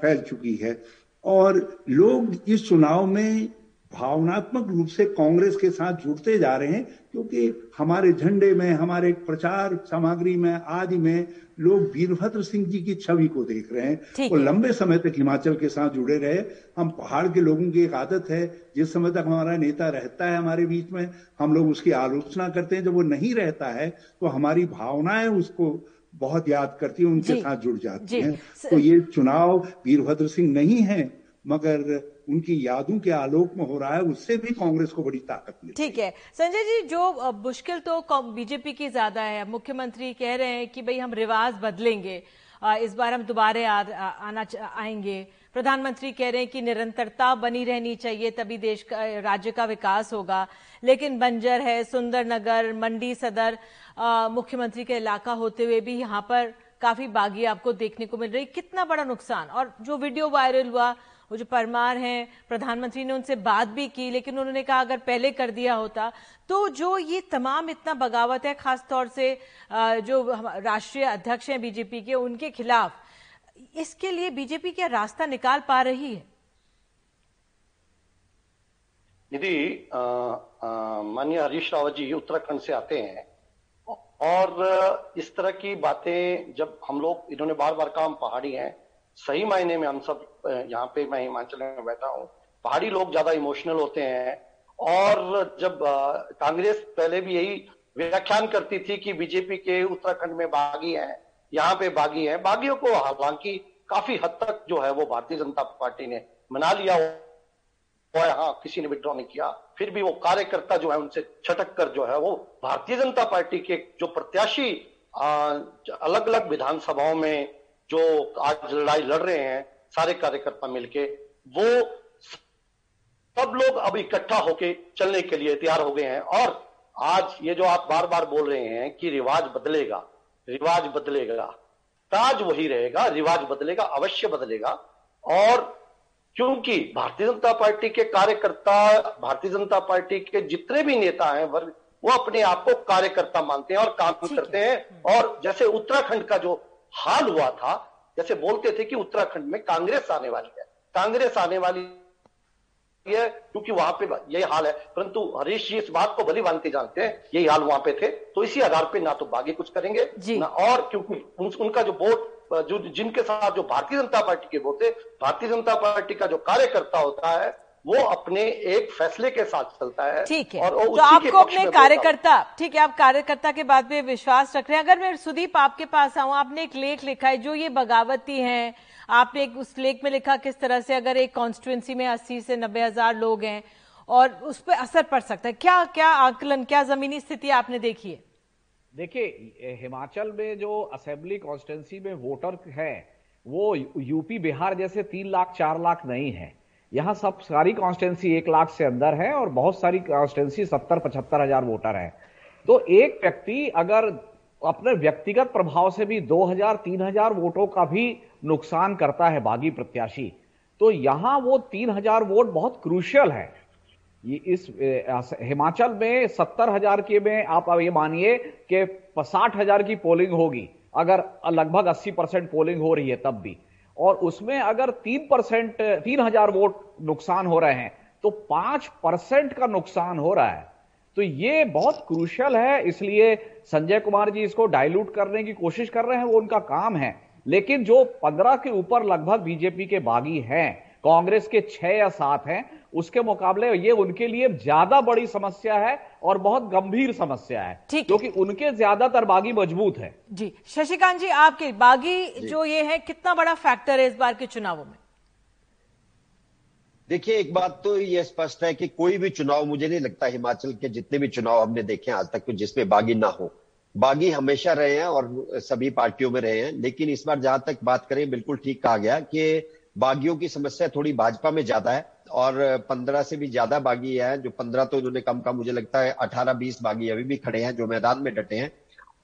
फैल चुकी है। और लोग इस चुनाव में भावनात्मक रूप से कांग्रेस के साथ जुड़ते जा रहे हैं क्योंकि हमारे झंडे में हमारे प्रचार सामग्री में आदि में लोग वीरभद्र सिंह जी की छवि को देख रहे हैं। और लंबे समय तक हिमाचल के साथ जुड़े रहे। हम पहाड़ के लोगों की एक आदत है। जिस समय तक हमारा नेता रहता है हमारे बीच में हम लोग उसकी आलोचना करते हैं। जब वो नहीं रहता है तो हमारी भावनाएँ उसको बहुत याद करती है उनके साथ जुड़ जाती हैं। तो ये चुनाव वीरभद्र सिंह नहीं है मगर उनकी यादों के आलोक में हो रहा है उससे भी कांग्रेस को बड़ी ताकत मिली ठीक है। संजय जी जो मुश्किल तो बीजेपी की ज़्यादा है। मुख्यमंत्री कह रहे हैं कि भाई हम रिवाज बदलेंगे। इस बार हम दोबारे आना आएँगे। प्रधानमंत्री कह रहे हैं कि निरंतरता बनी रहनी चाहिए तभी देश का राज्य का विकास होगा। लेकिन बंजर है सुंदरनगर मंडी सदर मुख्यमंत्री का इलाका होते हुए भी यहाँ पर काफ़ी बागी आपको देखने को मिल रही कितना बड़ा नुकसान? और जो वीडियो वायरल हुआ, वो जो परमार हैं, प्रधानमंत्री ने उनसे बात भी की, लेकिन उन्होंने कहा अगर पहले कर दिया होता तो जो ये तमाम इतना बगावत है, खासतौर से जो राष्ट्रीय अध्यक्ष हैं बीजेपी के, उनके खिलाफ, इसके लिए बीजेपी क्या रास्ता निकाल पा रही है? निधि माननीय हरीश रावत जी उत्तराखंड से आते हैं और, इस तरह की बातें जब हम लोग, इन्होंने बार बार कहा, हम पहाड़ी हैं, सही मायने में हम सब यहाँ पे मैं हिमाचल में बैठा हूँ, पहाड़ी लोग ज़्यादा इमोशनल होते हैं, और जब कांग्रेस पहले भी यही व्याख्यान करती थी कि बीजेपी के उत्तराखंड में बागी हैं, यहाँ पे बागी हैं, बागियों को हालाँकि काफ़ी हद तक जो है वो भारतीय जनता पार्टी ने मना लिया हाँ किसी ने विड्रॉ नहीं किया। फिर भी वो कार्यकर्ता जो है, उनसे छटक कर जो है, वो भारतीय जनता पार्टी के जो प्रत्याशी अलग अलग विधानसभाओं में जो आज लड़ाई लड़ रहे हैं, सारे कार्यकर्ता मिलके, वो सब लोग अब इकट्ठा होके चलने के लिए तैयार हो गए हैं। और आज ये जो आप बार बार बोल रहे हैं कि रिवाज बदलेगा रिवाज बदलेगा, ताज वही रहेगा, रिवाज बदलेगा, अवश्य बदलेगा। और क्योंकि भारतीय जनता पार्टी के कार्यकर्ता भारतीय जनता पार्टी के जितने भी नेता हैं वर्ग वो अपने आप को कार्यकर्ता मानते हैं और काम करते हैं। और जैसे उत्तराखंड का जो हाल हुआ था जैसे बोलते थे कि उत्तराखंड में कांग्रेस आने वाली है। कांग्रेस आने वाली है क्योंकि वहाँ पे यही हाल है। परंतु हरीश जी इस बात को भली मानते जानते हैं यही हाल वहाँ पे थे। तो इसी आधार पे ना तो बागी कुछ करेंगे ना और क्योंकि उन, उनका जो वोट जो जिनके साथ जो भारतीय जनता पार्टी के वोट है भारतीय जनता पार्टी का जो कार्यकर्ता होता है वो अपने एक फैसले के साथ चलता है ठीक है। और तो आपको अपने कार्यकर्ता ठीक है आप कार्यकर्ता के बात पे विश्वास रख रहे हैं। अगर मैं सुदीप आपके पास आऊँ आपने एक लेख लिखा है जो ये बगावती हैं आपने एक उस लेख में लिखा किस तरह से अगर एक कॉन्स्टिट्युएंसी में अस्सी से नब्बे हज़ार लोग हैं और उस पर असर पड़ सकता है। क्या क्या आकलन क्या जमीनी स्थिति आपने देखी है? देखिए हिमाचल में जो असेंबली कॉन्स्टिट्युएंसी में वोटर है, वो यूपी, बिहार जैसे तीन लाख, चार लाख नहीं है। यहाँ सब सारी कॉन्स्टेंसी एक लाख से अंदर है और बहुत सारी कॉन्स्टेंसी सत्तर, पचहत्तर हज़ार वोटर है। तो एक व्यक्ति अगर अपने व्यक्तिगत प्रभाव से भी दो हज़ार, तीन हज़ार वोटों का भी नुकसान करता है, बागी प्रत्याशी तो यहाँ वो तीन हज़ार वोट बहुत क्रूशियल है। ये इस हिमाचल में सत्तर हज़ार के में आप ये मानिए कि साठ हज़ार की पोलिंग होगी। अगर लगभग अस्सी परसेंट पोलिंग हो रही है तब भी। और उसमें अगर तीन परसेंट, तीन हज़ार वोट नुकसान हो रहे हैं तो पाँच परसेंट का नुकसान हो रहा है। तो ये बहुत क्रूशल है, इसलिए संजय कुमार जी इसको डाइल्यूट करने की कोशिश कर रहे हैं, वो उनका काम है। लेकिन जो पंद्रह के ऊपर लगभग बीजेपी के बागी हैं, कांग्रेस के छह या सात हैं उसके मुकाबले ये उनके लिए ज़्यादा बड़ी समस्या है और बहुत गंभीर समस्या है क्योंकि उनके ज़्यादातर बागी मज़बूत है। जी शशिकांत जी आपके बागी जो। ये है कितना बड़ा फैक्टर है इस बार के चुनावों में? देखिए एक बात तो ये स्पष्ट है कि कोई भी चुनाव मुझे नहीं लगता हिमाचल के जितने भी चुनाव हमने देखे आज तक जिसमें बागी ना हो। बागी हमेशा रहे हैं और सभी पार्टियों में रहे हैं लेकिन इस बार जहाँ तक बात करें बिल्कुल ठीक कहा गया कि बागियों की समस्या थोड़ी भाजपा में ज़्यादा है। और पंद्रह से भी ज़्यादा बागी है, जो पंद्रह तो उन्होंने कम का मुझे लगता है अठारह बीस बागी अभी भी खड़े हैं, जो मैदान में डटे हैं।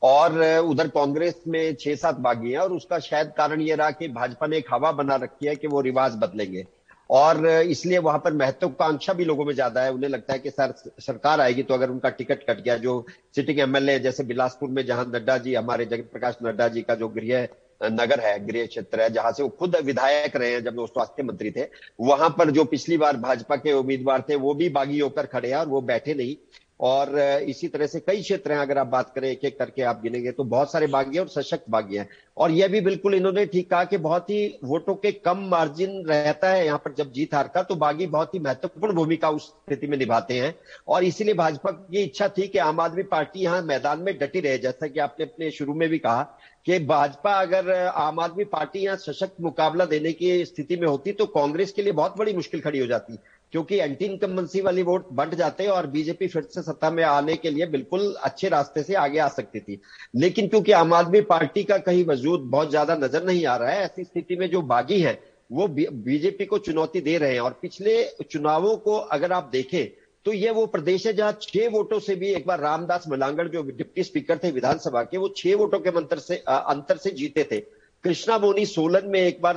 और उधर कांग्रेस में छह सात बागी हैं और उसका शायद कारण ये रहा कि भाजपा ने एक हवा बना रखी है कि वो रिवाज बदलेंगे। और इसलिए वहाँ पर महत्वाकांक्षा भी लोगों में ज़्यादा है। उन्हें लगता है कि सर, सरकार आएगी तो अगर उनका टिकट कट गया, जो सिटिंग एमएलए जैसे बिलासपुर में जहाँ नड्डा जी, हमारे जगत प्रकाश नड्डा जी का जो गृह नगर है, गृह क्षेत्र है, जहाँ से वो खुद विधायक रहे हैं, जब वो स्वास्थ्य मंत्री थे, वहाँ पर जो पिछली बार भाजपा के उम्मीदवार थे, वो भी बागी होकर खड़े हैं और वो बैठे नहीं। और इसी तरह से कई क्षेत्र हैं, अगर आप बात करें, एक एक करके आप गिनेंगे तो बहुत सारे बागी और सशक्त बागी हैं। और यह भी बिल्कुल इन्होंने ठीक कहा कि बहुत ही वोटों के कम मार्जिन रहता है यहाँ पर जब जीत हार का तो बागी बहुत ही महत्वपूर्ण भूमिका उस स्थिति में निभाते हैं। और इसीलिए भाजपा की इच्छा थी कि आम आदमी पार्टी यहाँ मैदान में डटी रहे, जैसा कि आपने अपने शुरू में भी कहा कि भाजपा अगर आम आदमी पार्टी यहाँ सशक्त मुकाबला देने की स्थिति में होती तो कांग्रेस के लिए बहुत बड़ी मुश्किल खड़ी हो जाती। क्योंकि एंटी इनकम्बेंसी वाली वोट बंट जाते और बीजेपी फिर से सत्ता में आने के लिए बिल्कुल अच्छे रास्ते से आगे आ सकती थी। लेकिन क्योंकि आम आदमी पार्टी का कहीं वजूद बहुत ज़्यादा नज़र नहीं आ रहा है, ऐसी स्थिति में जो बागी है, वो बीजेपी को चुनौती दे रहे हैं। और पिछले चुनावों को अगर आप देखें तो ये वो प्रदेश है जहाँ छह वोटों से भी एक बार रामदास मलांगड़ जो डिप्टी स्पीकर थे विधानसभा के, वो छह वोटों के मंत्र से अंतर से जीते थे। कृष्णा मोनी सोलन में एक बार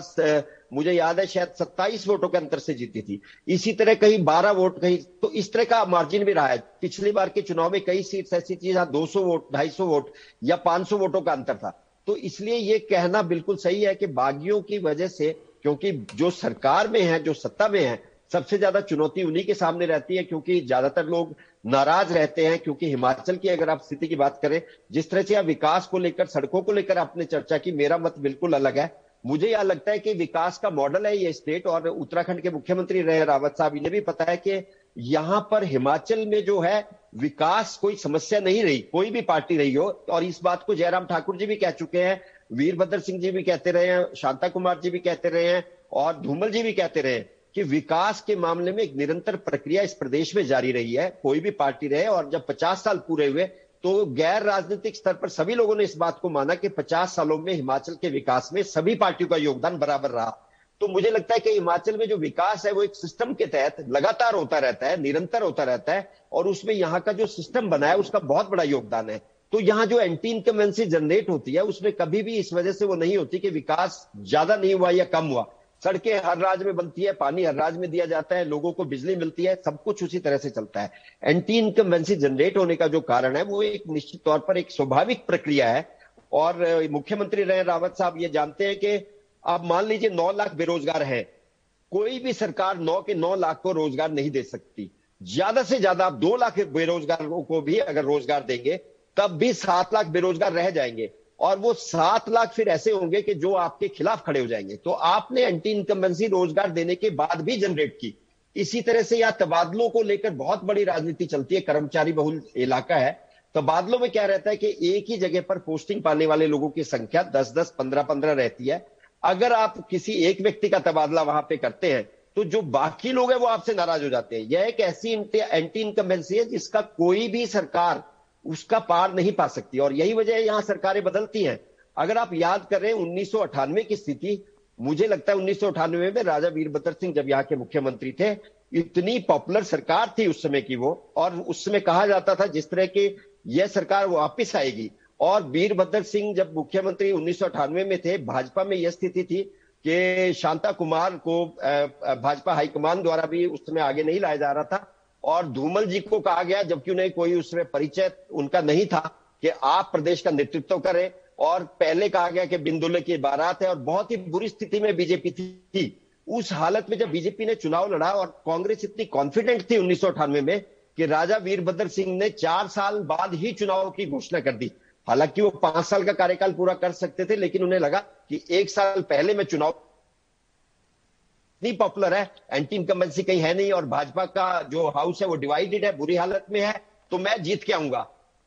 मुझे याद है, शायद 27 वोटों के अंतर से जीती थी। इसी तरह कहीं 12 वोट, कहीं तो इस तरह का मार्जिन भी रहा है। पिछली बार के चुनाव में कई सीट्स ऐसी थी जहाँ 200 वोट 250 वोट या 500 वोटों का अंतर था। तो इसलिए ये कहना बिल्कुल सही है कि बागियों की वजह से, क्योंकि जो सरकार में है, जो सत्ता में है, सबसे ज़्यादा चुनौती उन्हीं के सामने रहती है, क्योंकि ज़्यादातर लोग नाराज़ रहते हैं, क्योंकि हिमाचल की अगर आप स्थिति की बात करें, जिस तरह से आप विकास को लेकर, सड़कों को लेकर आपने चर्चा की, मेरा मत बिल्कुल अलग है। मुझे यह लगता है कि विकास का मॉडल है ये स्टेट और उत्तराखंड के मुख्यमंत्री रहे रावत साहब। इन्हें भी पता है कि यहाँ पर हिमाचल में जो है विकास कोई समस्या नहीं रही, कोई भी पार्टी रही हो। और इस बात को जयराम ठाकुर जी भी कह चुके हैं, वीरभद्र सिंह जी भी कहते रहे हैं, शांता कुमार जी भी कहते रहे हैं और धूमल जी भी कहते रहे कि विकास के मामले में एक निरंतर प्रक्रिया इस प्रदेश में जारी रही है। कोई भी पार्टी रहे और जब 50 साल पूरे हुए तो गैर राजनीतिक स्तर पर सभी लोगों ने इस बात को माना कि 50 सालों में हिमाचल के विकास में सभी पार्टियों का योगदान बराबर रहा। तो मुझे लगता है कि हिमाचल में जो विकास है वो एक सिस्टम के तहत लगातार होता रहता है, निरंतर होता रहता है, और उसमें यहाँ का जो सिस्टम बना है उसका बहुत बड़ा योगदान है। तो यहाँ जो एंटी इनकमेंसी जनरेट होती है, उसमें कभी भी इस वजह से वो नहीं होती कि विकास ज़्यादा नहीं हुआ या कम हुआ। सड़कें हर राज्य में बनती है, पानी हर राज्य में दिया जाता है, लोगों को बिजली मिलती है, सब कुछ उसी तरह से चलता है। एंटी इनकम्बेंसी जनरेट होने का जो कारण है, वो एक निश्चित तौर पर एक स्वाभाविक प्रक्रिया है। और मुख्यमंत्री रहे रावत साहब, ये जानते हैं कि आप मान लीजिए नौ लाख बेरोजगार हैं, कोई भी सरकार नौ के नौ लाख को रोज़गार नहीं दे सकती। ज़्यादा से ज़्यादा आप दो लाख बेरोजगारों को भी अगर रोज़गार देंगे, तब भी सात लाख बेरोजगार रह जाएँगे। और वो सात लाख फिर ऐसे होंगे कि जो आपके खिलाफ खड़े हो जाएँगे। तो आपने एंटी इनकम्बेंसी रोज़गार देने के बाद भी जनरेट की। इसी तरह से यह तबादलों को लेकर बहुत बड़ी राजनीति चलती है। कर्मचारी बहुल इलाका है। तबादलों में क्या रहता है कि एक ही जगह पर पोस्टिंग पाने वाले लोगों की संख्या दस दस पंद्रह पंद्रह रहती है। अगर आप किसी एक व्यक्ति का तबादला वहाँ पे करते हैं तो जो बाकी लोग हैं वो आपसे नाराज़ हो जाते हैं। यह एक ऐसी एंटी इनकम्बेंसी है जिसका कोई भी सरकार उसका पार नहीं पा सकती। और यही वजह यहाँ सरकारें बदलती हैं। अगर आप याद करें उन्नीस सौ अठानवे की स्थिति, मुझे लगता है उन्नीस सौ अठानवे में राजा वीरभद्र सिंह जब यहाँ के मुख्यमंत्री थे, इतनी पॉपुलर सरकार थी उस समय की वो, और उस समय कहा जाता था जिस तरह की यह सरकार वापिस आएगी। और वीरभद्र सिंह जब मुख्यमंत्री उन्नीस सौ अठानवे में थे, भाजपा में यह स्थिति थी कि शांता कुमार को भाजपा हाईकमान द्वारा भी उस समय आगे नहीं लाया जा रहा था। और धूमल जी को कहा गया जबकि उन्हें कोई उसमें परिचय, उनका नहीं था कि आप प्रदेश का नेतृत्व करें। और पहले कहा गया कि बिंदुले की बारात है और बहुत ही बुरी स्थिति में बीजेपी थी। उस हालत में जब बीजेपी ने चुनाव लड़ा और कांग्रेस इतनी कॉन्फिडेंट थी उन्नीस सौ अठानवे में कि राजा वीरभद्र सिंह ने चार साल बाद ही चुनाव की घोषणा कर दी। हालाँकि वो पाँच साल का कार्यकाल पूरा कर सकते थे, लेकिन उन्हें लगा कि एक साल पहले मैं चुनाव इतनी पॉपुलर है एंटी इनकम्बेंसी कहीं है नहीं और भाजपा का जो हाउस है वो डिवाइडेड है बुरी हालत में है तो मैं जीत के आऊँगा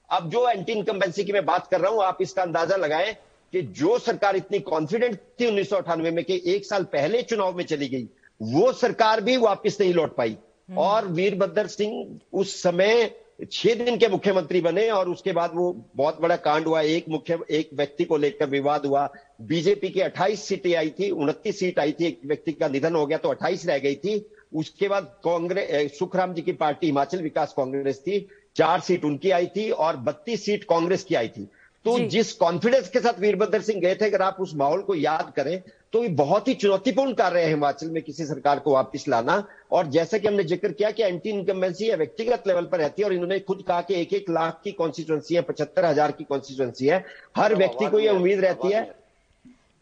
अब जो एंटी इनकम्बेंसी की मैं बात कर रहा हूँ आप इसका अंदाज़ा लगाएँ कि जो सरकार इतनी कॉन्फिडेंट थी उन्नीस में कि एक साल पहले चुनाव में चली गई वो सरकार भी वापस नहीं लौट पाई हम्म। और वीरभद्र सिंह उस समय छह दिन के मुख्यमंत्री बने और उसके बाद वो बहुत बड़ा कांड हुआ एक मुख्य एक व्यक्ति को लेकर विवाद हुआ बीजेपी की 28 सीटें आई थी उनतीस सीट आई थी एक व्यक्ति का निधन हो गया तो 28 रह गई थी। उसके बाद कांग्रेस सुखराम जी की पार्टी हिमाचल विकास कांग्रेस थी चार सीट उनकी आई थी और बत्तीस सीट कांग्रेस की आई थी। तो जिस कॉन्फिडेंस के साथ वीरभद्र सिंह गए थे अगर आप उस माहौल को याद करें तो ये बहुत ही चुनौतीपूर्ण कार्य है हिमाचल में किसी सरकार को वापस लाना। और जैसा कि हमने ज़िक्र किया कि एंटी इनकम्बेंसी व्यक्तिगत लेवल पर रहती है और इन्होंने खुद कहा कि एक एक लाख की कॉन्स्टिट्युएंसी है पचहत्तर हज़ार की कॉन्स्टिट्युएंसी है। हर व्यक्ति को यह उम्मीद रहती है।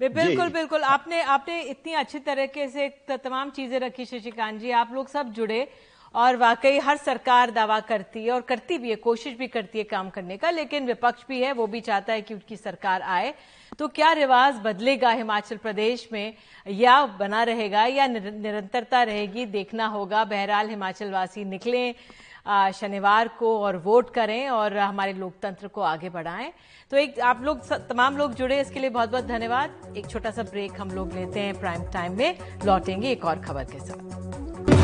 बिल्कुल बिल्कुल आपने आपने इतनी अच्छी तरीके से तमाम चीज़ें रखी शशिकांत जी आप लोग सब जुड़े और वाकई हर सरकार दावा करती है और करती भी है कोशिश भी करती है काम करने का लेकिन विपक्ष भी है वो भी चाहता है कि उनकी सरकार आए। तो क्या रिवाज बदलेगा हिमाचल प्रदेश में? या बना रहेगा या निरंतरता रहेगी? देखना होगा। बहरहाल हिमाचल वासी निकले शनिवार को और वोट करें और हमारे लोकतंत्र को आगे बढ़ाएँ। तो एक, आप लोग तमाम लोग जुड़े, इसके लिए बहुत बहुत धन्यवाद। एक छोटा सा ब्रेक हम लोग लेते हैं प्राइम टाइम में। लौटेंगे एक और खबर के साथ।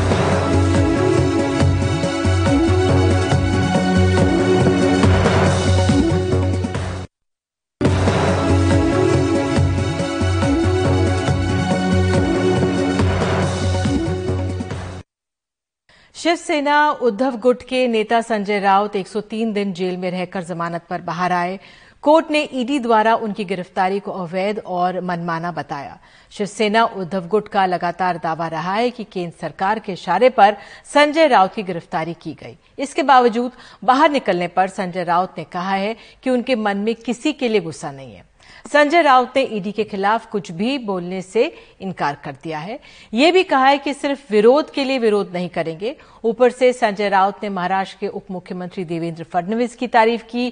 शिवसेना उद्धव गुट के नेता संजय राउत 103 दिन जेल में रहकर जमानत पर बाहर आए। कोर्ट ने ईडी द्वारा उनकी गिरफ्तारी को अवैध और मनमाना बताया। शिवसेना उद्धव गुट का लगातार दावा रहा है कि केंद्र सरकार के इशारे पर संजय राउत की गिरफ्तारी की गई। इसके बावजूद बाहर निकलने पर संजय राउत ने कहा है कि उनके मन में किसी के लिए गुस्सा नहीं है। संजय राउत ने ईडी के खिलाफ कुछ भी बोलने से इनकार कर दिया है। ये भी कहा है कि सिर्फ़ विरोध के लिए विरोध नहीं करेंगे। ऊपर से संजय राउत ने महाराष्ट्र के उप मुख्यमंत्री देवेंद्र फडणवीस की तारीफ़ की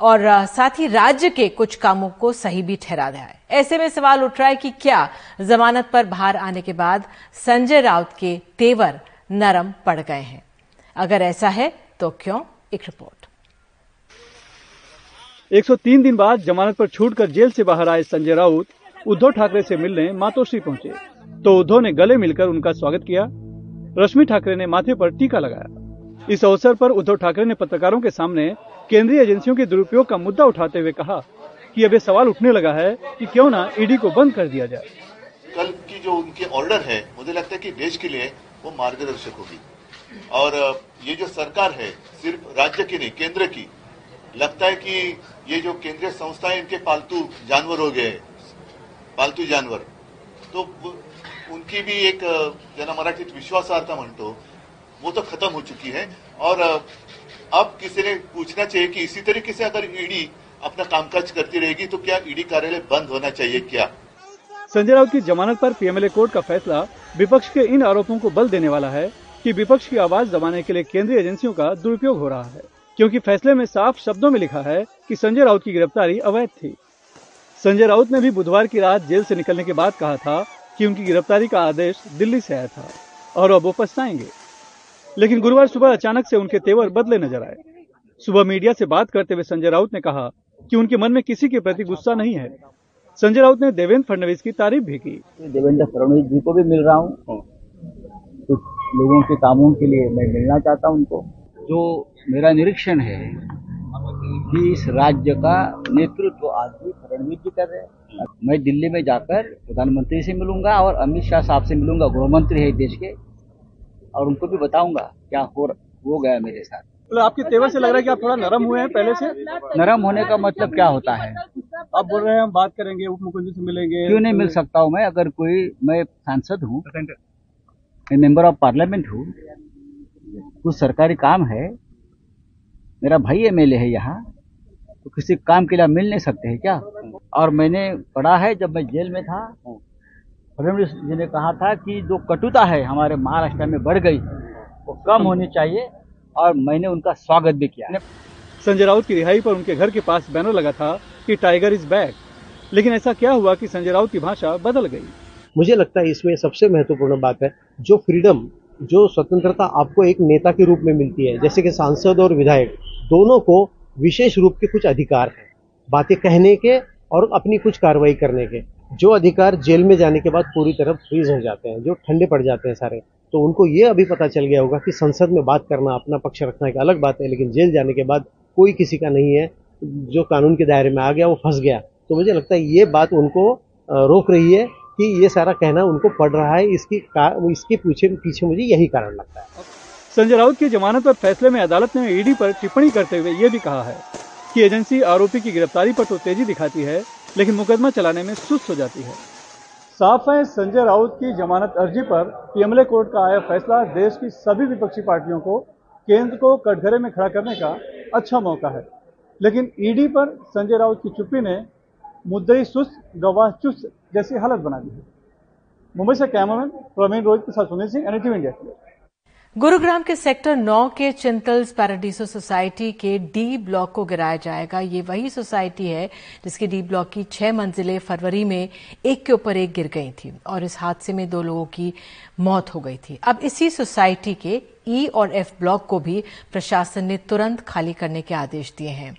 और साथ ही राज्य के कुछ कामों को सही भी ठहरा दिया है। ऐसे में सवाल उठ रहा है कि क्या जमानत पर बाहर आने के बाद संजय राउत के तेवर नरम पड़ गए हैं? अगर ऐसा है तो क्यों? एक रिपोर्ट। 103 दिन बाद जमानत पर छूटकर जेल से बाहर आए संजय राउत उद्धव ठाकरे से मिलने मातोश्री पहुँचे। तो उद्धव ने गले मिलकर उनका स्वागत किया। रश्मि ठाकरे ने माथे पर टीका लगाया। इस अवसर पर उद्धव ठाकरे ने पत्रकारों के सामने केंद्रीय एजेंसियों के दुरुपयोग का मुद्दा उठाते हुए कहा कि अब ये सवाल उठने लगा है कि क्यों ना ईडी को बंद कर दिया जाए। कल की जो उनके ऑर्डर है, मुझे लगता है कि देश के लिए वो मार्गदर्शक होगी। और ये जो सरकार है, सिर्फ़ राज्य की नहीं, केंद्र की, लगता है कि ये जो केंद्रीय संस्थाएँ इनके पालतू जानवर हो गए, पालतू जानवर। तो उनकी भी एक जना मराठीत विश्वासार्हता म्हणतो, वो तो खत्म हो चुकी है। और अब किसी ने पूछना चाहिए कि इसी तरीके से अगर ईडी अपना कामकाज करती रहेगी तो क्या ईडी कार्यालय बंद होना चाहिए क्या? संजय राउत की जमानत पर पीएमएलए कोर्ट का फैसला विपक्ष के इन आरोपों को बल देने वाला है कि विपक्ष की आवाज़ दबाने के लिए केंद्रीय एजेंसियों का दुरुपयोग हो रहा है। क्योंकि फैसले में साफ़ शब्दों में लिखा है कि संजय राउत की गिरफ्तारी अवैध थी। संजय राउत ने भी बुधवार की रात जेल से निकलने के बाद कहा था कि उनकी गिरफ्तारी का आदेश दिल्ली से आया था और अब वो पछताएँगे लेकिन गुरुवार सुबह अचानक से उनके तेवर बदले नज़र आए। सुबह मीडिया से बात करते हुए संजय राउत ने कहा कि उनके मन में किसी के प्रति गुस्सा नहीं है। संजय राउत ने देवेंद्र फडणवीस की तारीफ़ भी की। देवेंद्र फडणवीस जी को भी मिल रहा हूँ। कुछ लोगों के कामों के लिए मैं मिलना चाहता हूँ उनको। जो मेरा निरीक्षण है कि इस राज्य का नेतृत्व आज भी फडणवीस जी कर रहे हैं। मैं दिल्ली में जाकर प्रधानमंत्री से मिलूँगा और अमित शाह साहब से मिलूँगा गृह मंत्री है देश के और उनको भी बताऊँगा क्या हो हो गया मेरे साथ। तो आपके तेवर से लग रहा है कि आप थोड़ा नरम हुए हैं पहले से? नरम होने का मतलब क्या होता है? आप बोल रहे हैं हम बात करेंगे उप मुख्यमंत्री से मिलेंगे। क्यों नहीं मिल सकता हूँ मैं? अगर कोई मैं सांसद हूँ मैं मेंबर ऑफ़ पार्लियामेंट हूँ कुछ सरकारी काम है मेरा भाई एमएलए है यहाँ। तो किसी काम के लिए मिल नहीं सकते हैं क्या? और मैंने पढ़ा है जब मैं जेल में था फडणवीस जी ने कहा था कि जो कटुता है हमारे महाराष्ट्र में बढ़ गई वो कम होनी चाहिए और मैंने उनका स्वागत भी किया। संजय राउत की रिहाई पर उनके घर के पास बैनर लगा था कि टाइगर इज़ बैक। लेकिन ऐसा क्या हुआ कि संजय राउत की भाषा बदल गई? मुझे लगता है इसमें सबसे महत्वपूर्ण बात है जो फ्रीडम जो स्वतंत्रता आपको एक नेता के रूप में मिलती है जैसे कि सांसद और विधायक दोनों को विशेष रूप के कुछ अधिकार हैं। बातें कहने के और अपनी कुछ कार्रवाई करने के। जो अधिकार जेल में जाने के बाद पूरी तरह फ्रीज हो जाते हैं, जो ठंडे पड़ जाते हैं सारे। तो उनको ये अभी पता चल गया होगा कि संसद में बात करना, अपना पक्ष रखना एक अलग बात है, लेकिन जेल जाने के बाद कोई किसी का नहीं है। जो कानून के दायरे में आ गया, वो फंस गया। तो मुझे लगता है ये बात उनको रोक रही है कि ये सारा कहना उनको पड़ रहा है। इसकी इसके पीछे पीछे मुझे यही कारण लगता है। संजय राउत की जमानत पर फैसले में अदालत ने ईडी पर टिप्पणी करते हुए ये भी कहा है कि एजेंसी आरोपी की गिरफ्तारी पर तो तेज़ी दिखाती है, लेकिन मुकदमा चलाने में सुस्त हो जाती है। साफ़ है, संजय राउत की जमानत अर्जी पर पीएमएलए कोर्ट का आया फैसला देश की सभी विपक्षी पार्टियों को, केंद्र को कटघरे में खड़ा करने का अच्छा मौका है। लेकिन ईडी पर संजय राउत की चुप्पी ने मुद्दई सुस्त, गवाह चुस्त जैसी हालत बना दी है। मुंबई से कैमरामैन प्रवीण रोहित के साथ सुनील सिंह एनटीवी इंडिया गुरुग्राम के सेक्टर 9 के चिंतल्स पैराडीसो सोसाइटी के डी ब्लॉक को गिराया जाएगा। ये वही सोसाइटी है जिसकी डी ब्लॉक की छह मंजिलें फरवरी में एक के ऊपर एक गिर गई थी और इस हादसे में दो लोगों की मौत हो गई थी। अब इसी सोसाइटी के ई और एफ़ ब्लॉक को भी प्रशासन ने तुरंत खाली करने के आदेश दिए हैं।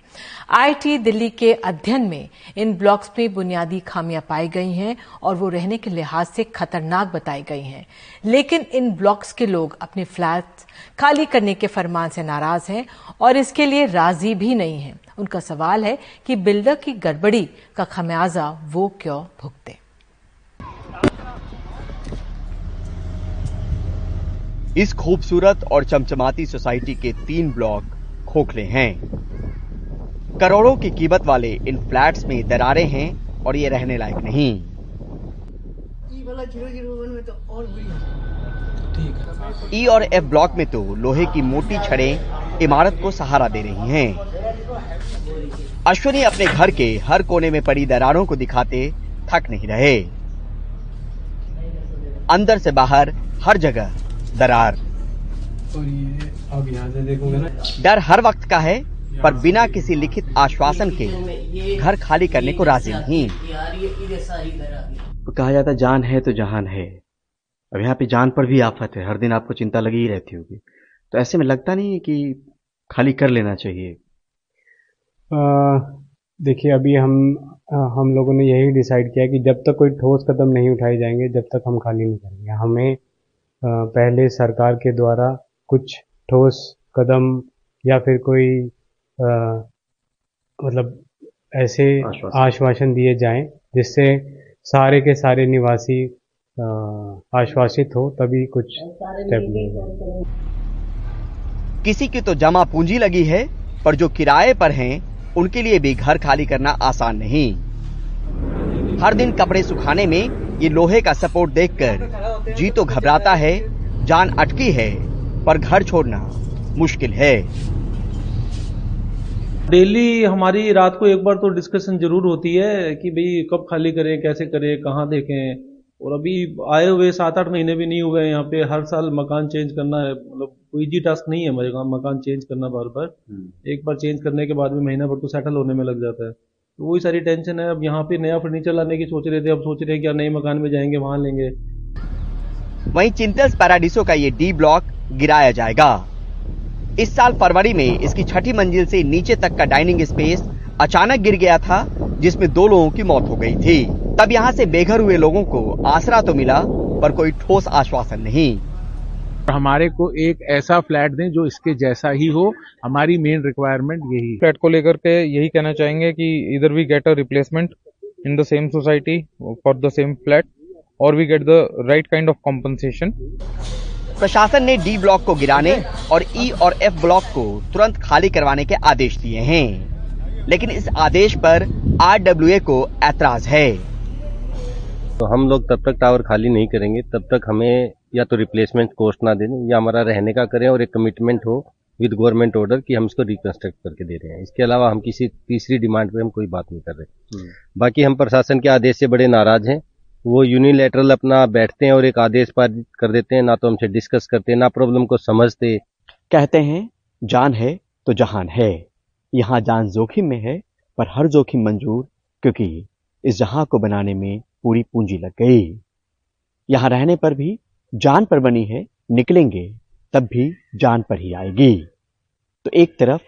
आईटी दिल्ली के अध्ययन में इन ब्लॉक्स में बुनियादी खामियाँ पाई गई हैं और वो रहने के लिहाज से खतरनाक बताई गई हैं। लेकिन इन ब्लॉक्स के लोग अपने फ्लैट खाली करने के फरमान से नाराज़ हैं और इसके लिए राज़ी भी नहीं हैं। उनका सवाल है कि बिल्डर की गड़बड़ी का खमियाजा वो क्यों भुगते? इस खूबसूरत और चमचमाती सोसाइटी के तीन ब्लॉक खोखले हैं। करोड़ों की कीमत वाले इन फ्लैट्स में दरारें हैं और ये रहने लायक नहीं। ई और एफ़ ब्लॉक में तो लोहे की मोटी छड़ें इमारत को सहारा दे रही हैं। अश्विनी अपने घर के हर कोने में पड़ी दरारों को दिखाते थक नहीं रहे। अंदर से बाहर हर जगह दरार। और ये अब यहाँ से देखोगे ना डर हर वक्त का है पर बिना किसी लिखित आश्वासन के घर खाली करने को राज़ी नहीं। तो कहा जाता जान है तो जहान है। अब यहाँ पे जान पर भी आफत है हर दिन आपको चिंता लगी ही रहती होगी। तो ऐसे में लगता नहीं है कि खाली कर लेना चाहिए। देखिए अभी हम हम लोगों ने यही डिसाइड किया कि जब तक कोई ठोस कदम नहीं उठाए जाएँगे जब तक हम खाली नहीं करेंगे। हमें पहले सरकार के द्वारा कुछ ठोस कदम या फिर कोई आ, मतलब ऐसे आश्वासन। दिए जाएँ जिससे सारे के सारे निवासी आश्वासित हो तभी कुछ स्टेप किसी की तो जमा पूंजी लगी है पर जो किराए पर हैं उनके लिए भी घर खाली करना आसान नहीं। हर दिन कपड़े सुखाने में ये लोहे का सपोर्ट देखकर जी तो घबराता है जान अटकी है पर घर छोड़ना मुश्किल है। डेली हमारी रात को एक बार तो डिस्कशन ज़रूर होती है कि भाई कब खाली करें कैसे करें कहाँ देखें। और अभी आए हुए सात आठ महीने भी नहीं हुए यहाँ पे हर साल मकान चेंज करना है मतलब कोई जी टास्क नहीं है मेरे मकान चेंज करना बार बार। एक बार चेंज करने के बाद में महीना भर तो सेटल होने में लग जाता है। तो वही सारी टेंशन है। अब यहाँ पे नया फर्नीचर लाने की सोच रहे थे। अब सोच रहे हैं क्या नए मकान में जाएँगे, वहाँ लेंगे। वहीं चिंतल्स पैराडिसो का ये डी ब्लॉक गिराया जाएगा। इस साल फरवरी में इसकी छठी मंजिल से नीचे तक का डाइनिंग स्पेस अचानक गिर गया था, जिसमें दो लोगों की मौत हो गई थी। तब यहाँ से बेघर हुए लोगों को आसरा तो मिला, पर कोई ठोस आश्वासन नहीं। हमारे को एक ऐसा फ्लैट दें जो इसके जैसा ही हो। हमारी मेन रिक्वायरमेंट यही फ्लैट को लेकर के यही कहना चाहेंगे कि इधर we get a replacement in the same society for the same flat और we get the right kind of compensation प्रशासन ने डी ब्लॉक को गिराने और ई और एफ़ ब्लॉक को तुरंत खाली करवाने के आदेश दिए हैं। लेकिन इस आदेश पर आरडब्ल्यूए को ऐतराज है। तो हम लोग तब तक टावर खाली नहीं करेंगे तब तक हमें या तो रिप्लेसमेंट कॉस्ट ना दें या हमारा रहने का करें और एक कमिटमेंट हो विद गवर्नमेंट ऑर्डर कि हम इसको रिकंस्ट्रक्ट करके दे रहे हैं। इसके अलावा हम किसी तीसरी डिमांड पे हम कोई बात नहीं कर रहे। बाकी हम प्रशासन के आदेश से बड़े नाराज़ हैं। वो यूनिलेटरल अपना बैठते हैं और एक आदेश पारित कर देते हैं ना तो हमसे डिस्कस करते ना प्रॉब्लम को समझते। कहते हैं जान है तो जहान है। यहाँ जान जोखिम में है पर हर जोखिम मंजूर क्योंकि इस जहाँ को बनाने में पूरी पूंजी लग गई। यहाँ रहने पर भी जान पर बनी है, निकलेंगे, तब भी जान पर ही आएगी। तो एक तरफ़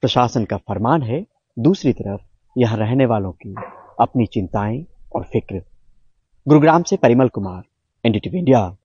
प्रशासन का फरमान है, दूसरी तरफ़ यहाँ रहने वालों की अपनी चिंताएँ और फ़िक्र। गुरुग्राम से परिमल कुमार, एनडीटीवी इंडिया।